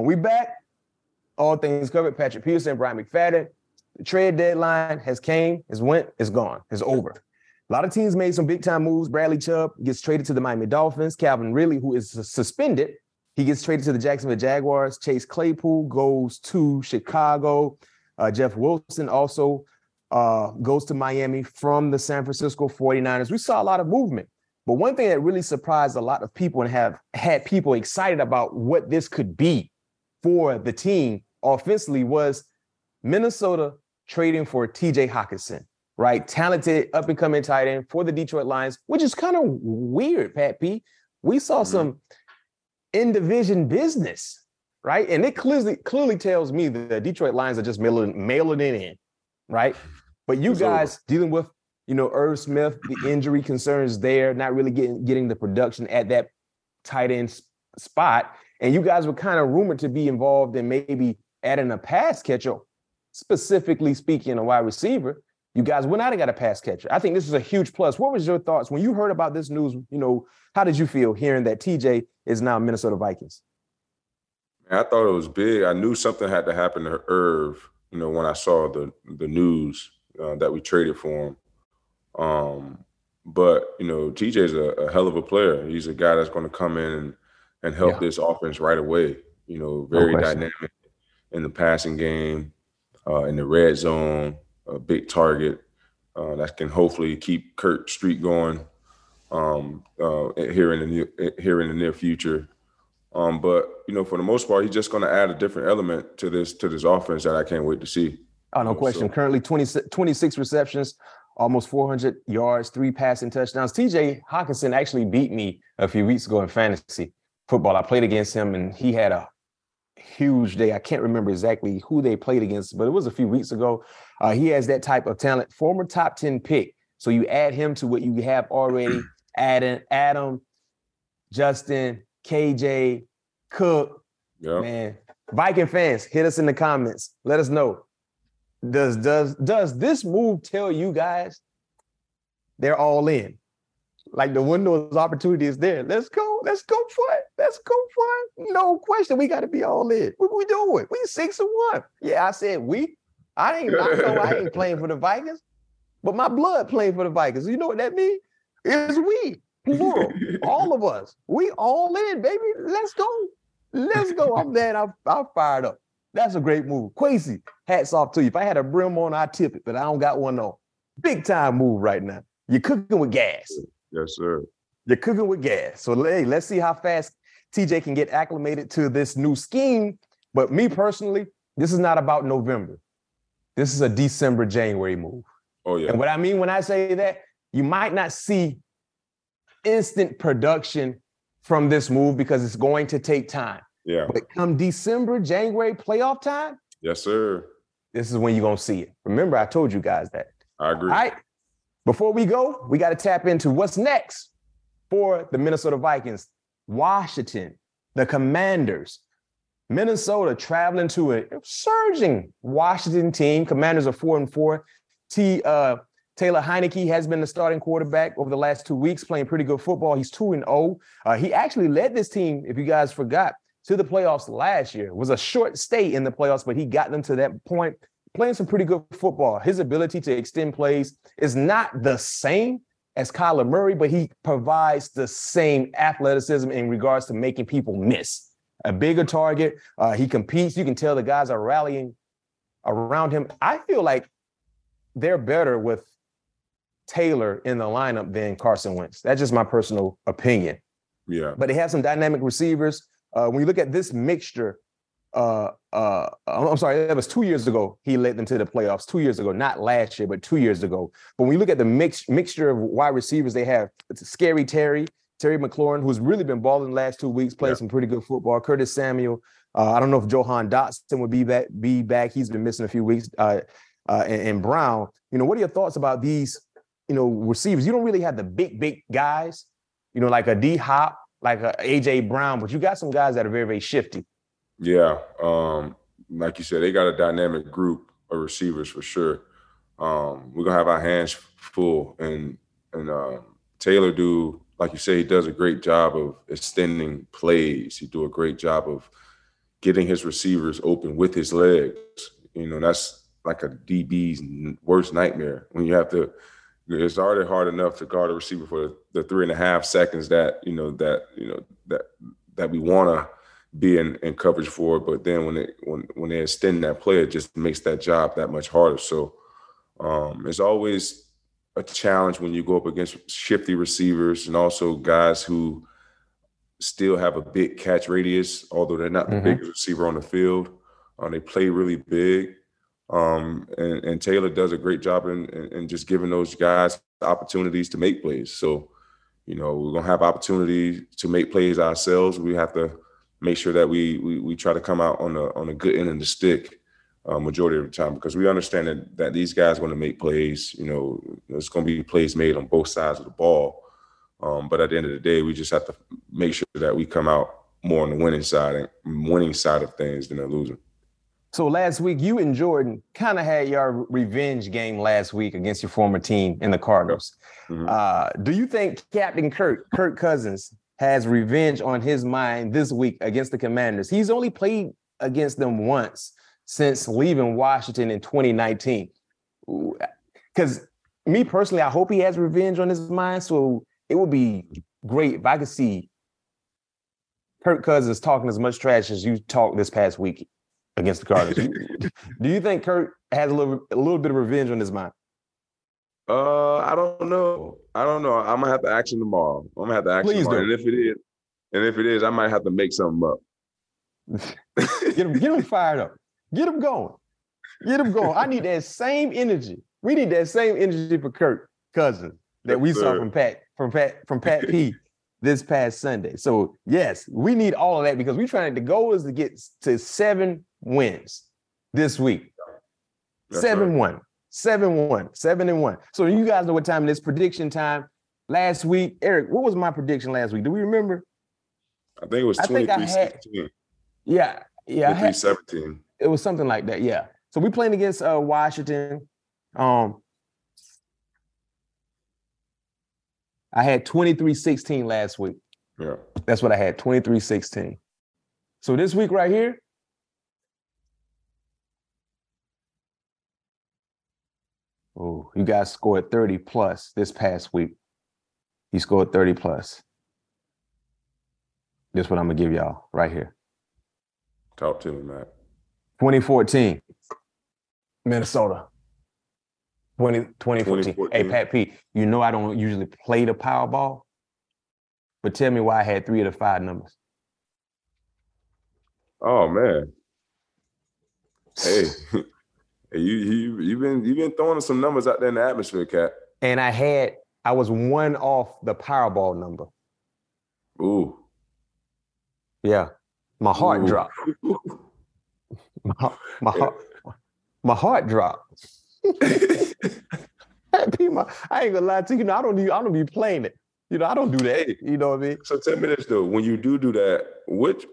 We back. All things covered. Patrick Peterson, Bryant McFadden. The trade deadline has came, has went, is gone, is over. A lot of teams made some big time moves. Bradley Chubb gets traded to the Miami Dolphins. Calvin Ridley, who is suspended, he gets traded to the Jacksonville Jaguars. Chase Claypool goes to Chicago. Uh, Jeff Wilson also uh, goes to Miami from the San Francisco 49ers. We saw a lot of movement. But one thing that really surprised a lot of people and have had people excited about what this could be for the team offensively was Minnesota trading for TJ Hockenson, right? Talented up and coming tight end for the Detroit Lions, which is kind of weird, Pat P. We saw Mhm. some in division business, right? And it clearly clearly tells me that the Detroit Lions are just mailing, mailing it in, right? But you It's over. guys dealing with, you know, Irv Smith, the injury concerns there, not really getting getting the production at that tight end spot. And you guys were kind of rumored to be involved in maybe adding a pass catcher, specifically speaking, a wide receiver. You guys went out and got a pass catcher. I think this is a huge plus. What was your thoughts when you heard about this news? You know, how did you feel hearing that TJ is now Minnesota Vikings? I thought it was big. I knew something had to happen to Irv. You know, when I saw the the news uh, that we traded for him. Um, but you know, TJ's a, a hell of a player. He's a guy that's going to come in and and help Yeah. this offense right away. You know, very question. dynamic in the passing game, uh, in the red zone, a big target uh, that can hopefully keep Kurt Street going um, uh, here in the near, here in the near future. Um, but you know, for the most part, he's just going to add a different element to this to this offense that I can't wait to see. Oh, no question. so- Currently 20, 26 receptions, almost 400 yards, three passing touchdowns. TJ Hockenson actually beat me a few weeks ago in fantasy football. I played against him and he had a huge day. I can't remember exactly who they played against, but it was a few weeks ago. Uh, he has that type of talent, former top 10 pick. So you add him to what you have already. Adam, Adam, Justin, KJ, Cook, Yeah, Man, Viking fans, hit us in the comments. Let us know. Does does does this move tell you guys they're all in? Like the window of opportunity is there. Let's go. Let's go for it. Let's go for it. No question. We got to be all in. What we doing? We six and one. Yeah, I said we. I ain't. I know I ain't playing for the Vikings, but my blood playing for the Vikings. You know what that means? It's we plural. all of us. We all in, baby. Let's go. Let's go. I'm glad I'm, I'm fired up. That's a great move. Kwesi, hats off to you. If I had a brim on, I'd tip it, but I don't got one on. Big time move right now. You're cooking with gas. yes, sir. You're cooking with gas. So hey, let's see how fast TJ can get acclimated to this new scheme. But me personally, this is not about November. This is a December, January move. Oh yeah, And what I mean when I say that, you might not see instant production from this move because it's going to take time. yeah, But come December, January playoff time, yes, sir. this is when you're going to see it. Remember, I told you guys that. I agree. All right. Before we go, we got to tap into what's next for the Minnesota Vikings. Washington, the Commanders, Minnesota traveling to a surging Washington team. Commanders are four and four. T. Uh, Taylor Heinicke has been the starting quarterback over the last two weeks, playing pretty good football. He's two and zero. Uh, he actually led this team, if you guys forgot, to the playoffs last year. It was a short stay in the playoffs, but he got them to that point, playing some pretty good football. His ability to extend plays is not the same as Kyler Murray, but he provides the same athleticism in regards to making people miss. A bigger target. Uh, he competes. You can tell the guys are rallying around him. I feel like they're better with Taylor in the lineup than Carson Wentz. That's just my personal opinion. Yeah. But they have some dynamic receivers. Uh, when you look at this mixture, uh, uh, I'm sorry, that was two years ago. He led them to the playoffs two years ago, not last year, but two years ago. But when you look at the mix mixture of wide receivers they have, it's scary Terry, Terry McLaurin, who's really been balling the last two weeks, played yeah. some pretty good football. Curtis Samuel. Uh, I don't know if Jahan Dotson would be back. Be back. He's been missing a few weeks. Uh, uh, and, and Brown. You know, what are your thoughts about these? You know, receivers. You don't really have the big, big guys. You know, like a D Hop, like a AJ Brown, but you got some guys that are very, very shifty. Yeah, um, like you said, they got a dynamic group of receivers for sure. Um, we're gonna have our hands full, and and uh, Taylor do like you say, he does a great job of extending plays. He do a great job of getting his receivers open with his legs. You know, that's like a DB's worst nightmare when you have to. It's already hard enough to guard a receiver for the three and a half seconds that you know that you know that that we want to be in, in coverage for. But then when it when when they extend that play, it just makes that job that much harder. So um, it's always a challenge when you go up against shifty receivers and also guys who still have a big catch radius, although they're not mm-hmm. the biggest receiver on the field. Uh, they play really big. Um, and, and, Taylor does a great job in, in, in, just giving those guys opportunities to make plays. So, you know, we're gonna have opportunity to make plays ourselves. We have to make sure that we we, we try to come out on a on a good end of the stick uh, majority of the time because we understand that, that these guys want to make plays. You know, there's going to be plays made on both sides of the ball. Um, but at the end of the day, we just have to make sure that we come out more on the winning side and winning side of things than the losing. So last week, you and Jordan kind of had your revenge game last week against your former team in the Cardinals. Mm-hmm. Uh, do you think Captain Kirk, Kirk Cousins, has revenge on his mind this week against the Commanders. He's only played against them once since leaving Washington in 2019. Because me personally, I hope he has revenge on his mind. So it would be great if I could see Kirk Cousins talking as much trash as you talked this past week against the Cardinals. Do you think Kirk has a little a little bit of revenge on his mind? Uh, I don't know. I don't know. I'm gonna have to action tomorrow. I'm gonna have to action Please tomorrow. And if it is, and if it is, I might have to make something up. get him, get him fired up. Get him going. Get him going. I need that same energy. We need that same energy for Kirk Cousins that we saw from Pat from Pat from Pat P this past Sunday. So yes, we need all of that because we're trying. The goal is to get to seven wins this week. That's seven right. one. Seven one, seven and one. So you guys know what time it is. Prediction time. Last week, Eric, what was my prediction last week? Do we remember? I think it was 23 16. Yeah, yeah. 23 17. It was something like that. Yeah. So we playing against uh, Washington. Um, I had 23 16 last week. Yeah. That's what I had 23 16. So this week right here, Oh, you guys scored 30 plus this past week. You scored 30 plus. This is what I'm gonna give y'all right here. Talk to me, Matt. 2014, Minnesota. 20, 2014. 2014. Hey, Pat P, you know I don't usually play the Powerball, but tell me why I had three of the five numbers. Oh man. Hey. You you you've been you've been throwing some numbers out there in the atmosphere, Cat. And I had I was one off the Powerball number. Ooh. Yeah. My heart Ooh. dropped. my, my heart my heart dropped. I ain't gonna lie to you. you know, I don't I don't be playing it. You know, I don't do that. You know what I mean? So tell me this though. When you do do that, which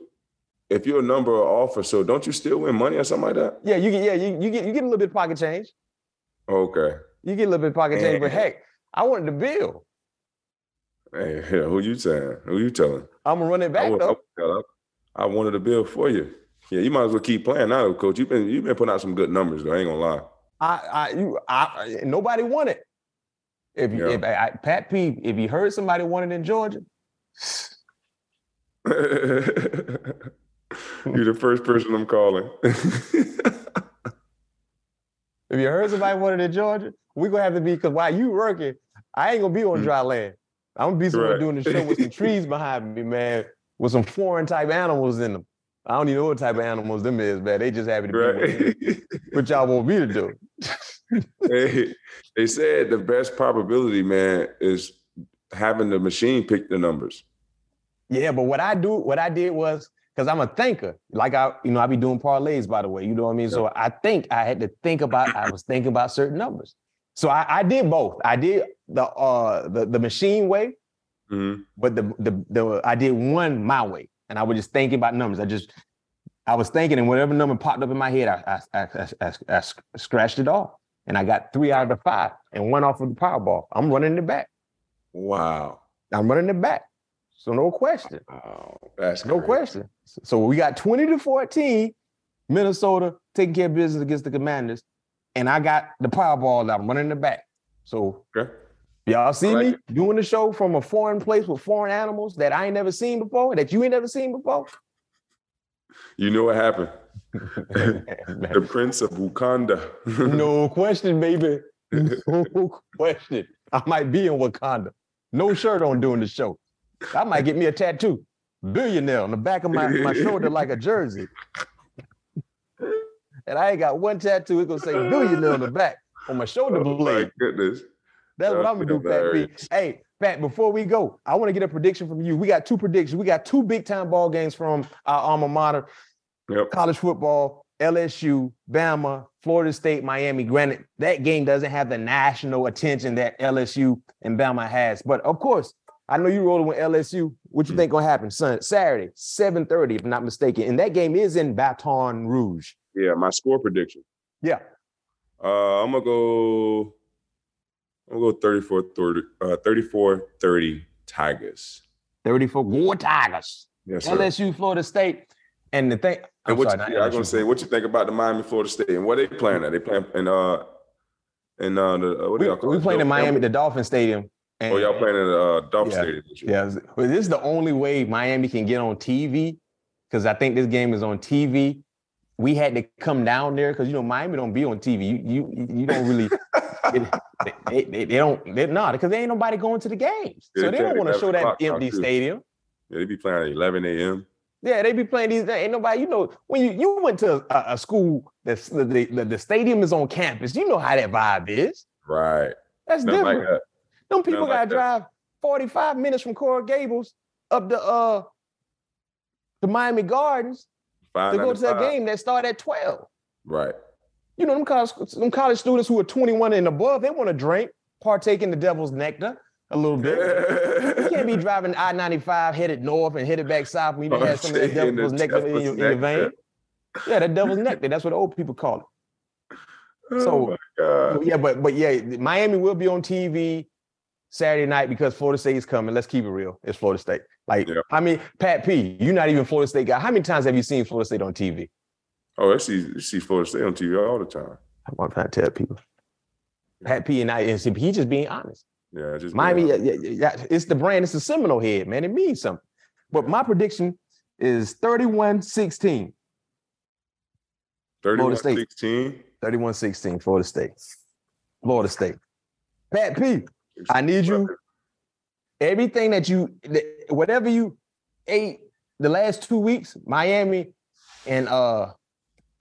if you're a number off or so, don't you still win money or something like that? Yeah, you get yeah, you, you get you get a little bit of pocket change. Okay. You get a little bit of pocket change, but heck, I wanted the bill. Hey, who you saying? Who you telling? I'm gonna run it back I though. I wanted a bill for you. Yeah, you might as well keep playing now, coach. You've been you've been putting out some good numbers, though. I ain't gonna lie. I, I, you, I, nobody won it. If, you, Yeah. if I, Pat P, if you heard somebody won it in Georgia, You're the first person I'm calling. if you heard somebody wanted in Georgia, we're gonna have to be because while you working, I ain't gonna be on mm. dry land. I'm gonna be somewhere Right. doing the show with some trees behind me, man, with some foreign type animals in them. I don't even know what type of animals them is, man. They just happy to be with me. right? what y'all want me to do. they, they said the best probability, man, is having the machine pick the numbers. Yeah, but what I do, what I did was because I'm a thinker. Like I, you know, I be doing parlays, by the way. You know what I mean? So I think I had to think about, I was thinking about certain numbers. So I, I did both. I did the uh the, the machine way, Mhm. but the, the the I did one my way. And I was just thinking about numbers. I just I was thinking, and whatever number popped up in my head, I I, I, I, I, I scratched it off. And I got three out of the five and one off of the Powerball. I'm running it back. Wow. I'm running it back. So no question. Wow. That's No crazy. question. So we got 20 to 14, Minnesota taking care of business against the Commanders. And I got the Powerball that I'm running the back. So Okay. y'all see like me doing the show from a foreign place with foreign animals that I ain't never seen before, that you ain't never seen before. You know what happened? the Prince of Wakanda. no question, baby. No question. I might be in Wakanda. No shirt on doing the show. I might get me a tattoo. Billionaire on the back of my, my shoulder like a jersey. And I ain't got one tattoo. It's gonna say billionaire on the back on my shoulder oh blade. my goodness. That's what I'm gonna do, Pat P. Hey, Pat, before we go, I want to get a prediction from you. We got two predictions. We got two big time ball games from our alma mater, Yep. college football, LSU, Bama, Florida State, Miami. Granted, that game doesn't have the national attention that LSU and Bama has. But of course, I know you rolling with LSU. What you think gonna happen? Son, Saturday, 7:30, if I'm not mistaken. And that game is in Baton Rouge. Yeah, my score prediction. Yeah. Uh, I'm gonna go. I'm gonna go 34 30, uh, 34 30 Tigers. 34 War Tigers. Yes, sir. LSU, Florida State. And the thing, I'm And what sorry, you, yeah, I was gonna say, what you think about the Miami, Florida State, and what they playing at? They playing in uh, in uh, the uh, what do we, y'all call we it? playing in Miami, the Dolphin Stadium. And, Oh, y'all playing in uh, dump Yeah. Stadium. this year. Yeah, but this is the only way Miami can get on TV because I think this game is on TV. We had to come down there because you know Miami don't be on TV. You you you don't really. they, they, they don't. They're not because there ain't nobody going to the games, Yeah, so they they don't want to show that empty stadium. Yeah, they be playing at 11 a.m. Yeah, they be playing these. Ain't nobody. You know, when you you went to a, a school that's the, the the stadium is on campus. You know how that vibe is. Right. That's Nothing like different. that. Them people gotta that. drive 45 minutes from Coral Gables up to uh to Miami Gardens to go to that game that start at 12. Right. You know, them college, them college students who are 21 and above, they want to drink, partake in the devil's nectar a little bit. You can't be driving I-95 headed north and headed back south when you had some of that the devil's nectar in your, in your vein. Yeah, that devil's nectar. That's what old people call it. Oh So-. Yeah, but but yeah, Miami will be on TV Saturday night because Florida State is coming. Let's keep it real. It's Florida State. Like, Yeah. I mean, Pat P, you're not even Florida State guy. How many times have you seen Florida State on TV? Oh, I see, I see Florida State on TV all the time. I'm trying to tell people. Pat P and I, and he just being honest. Yeah, just Miami, yeah, yeah, yeah, it's the brand, it's the Seminole head, man. It means something. But my prediction is 31 16. 31 State. 16. 31 16, Florida State. Florida State. Pat P, I need you. Everything that you, whatever you ate the last two weeks, Miami and uh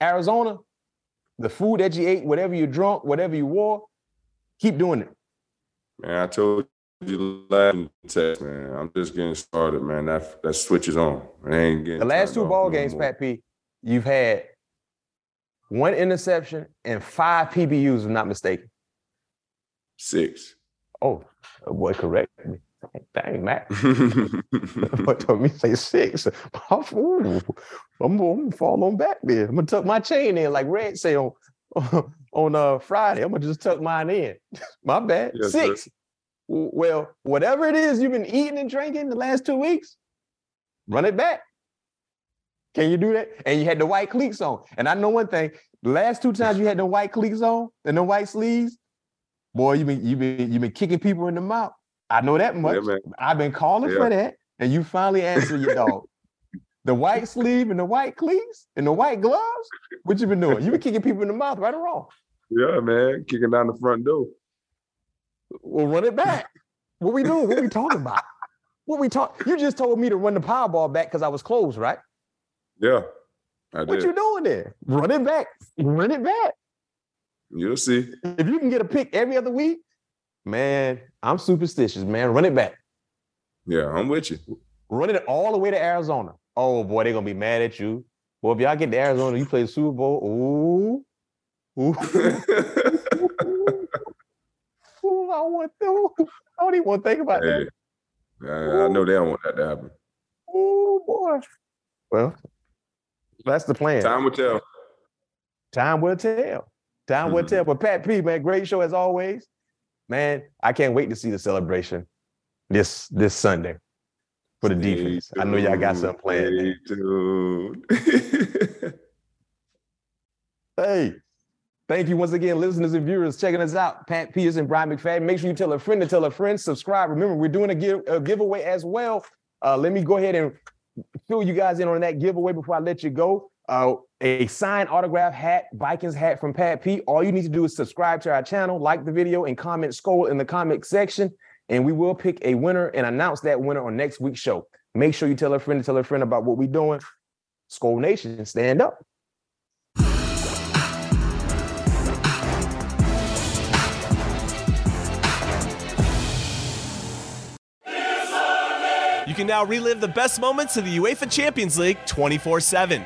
Arizona, the food that you ate, whatever you drunk, whatever you wore, keep doing it. Man, I told you last text, man. I'm just getting started, man. That that switch is on. I ain't getting The last two ball games. Pat P, you've had one interception and five PBUs, if I'm not mistaken. Six. Oh, boy, correct me. Dang, Matt. What told me say six? Ooh, I'm, gonna fall on back there. I'm gonna tuck my chain in like Red say on on uh, Friday. I'm gonna just tuck mine in. my bad. Yes, six. Well, whatever it is you've been eating and drinking the last two weeks, run it back. Can you do that? And you had the white cleats on. And I know one thing: the last two times you had the white cleats on and the white sleeves, boy, you been you been you been kicking people in the mouth. I know that much. Yeah, I've been calling Yeah. for that, and you finally answered your dog. the white sleeve and the white cleats and the white gloves. What you been doing? You been kicking people in the mouth, right or wrong? Yeah, man, kicking down the front door. Well, run it back. What we doing? What we talking about? What we talk? You just told me to run the Powerball back because I was closed, right? Yeah, I What did. you doing there? Run it back. Run it back. You'll see. If you can get a pick every other week, man, I'm superstitious, man. Run it back. Yeah, I'm with you. Run it all the way to Arizona. Oh boy, they're gonna be mad at you. Well, if y'all get to Arizona, you play the Super Bowl. Ooh, ooh, ooh I want to. I don't even want to think about hey, that. I, I know they don't want that to happen. Oh boy. Well, that's the plan. Time will tell. Time will tell. Time will Mhm. tell. But Pat P, man, great show as always. Man, I can't wait to see the celebration this this Sunday for the Stay defense. I know y'all got tuned, something planned. Stay tuned. Hey, thank you once again, listeners and viewers, checking us out. Pat Pierce and Bryant McFadden. Make sure you tell a friend to tell a friend. Subscribe. Remember, we're doing a, give, a giveaway as well. Uh, let me go ahead and fill you guys in on that giveaway before I let you go. Uh, a signed autograph hat, Vikings hat from Pat P. All you need to do is subscribe to our channel, like the video, and comment SKOL in the comment section. And we will pick a winner and announce that winner on next week's show. Make sure you tell a friend to tell a friend about what we're doing. SKOL Nation, stand up. You can now relive the best moments of the UEFA Champions League 24 7.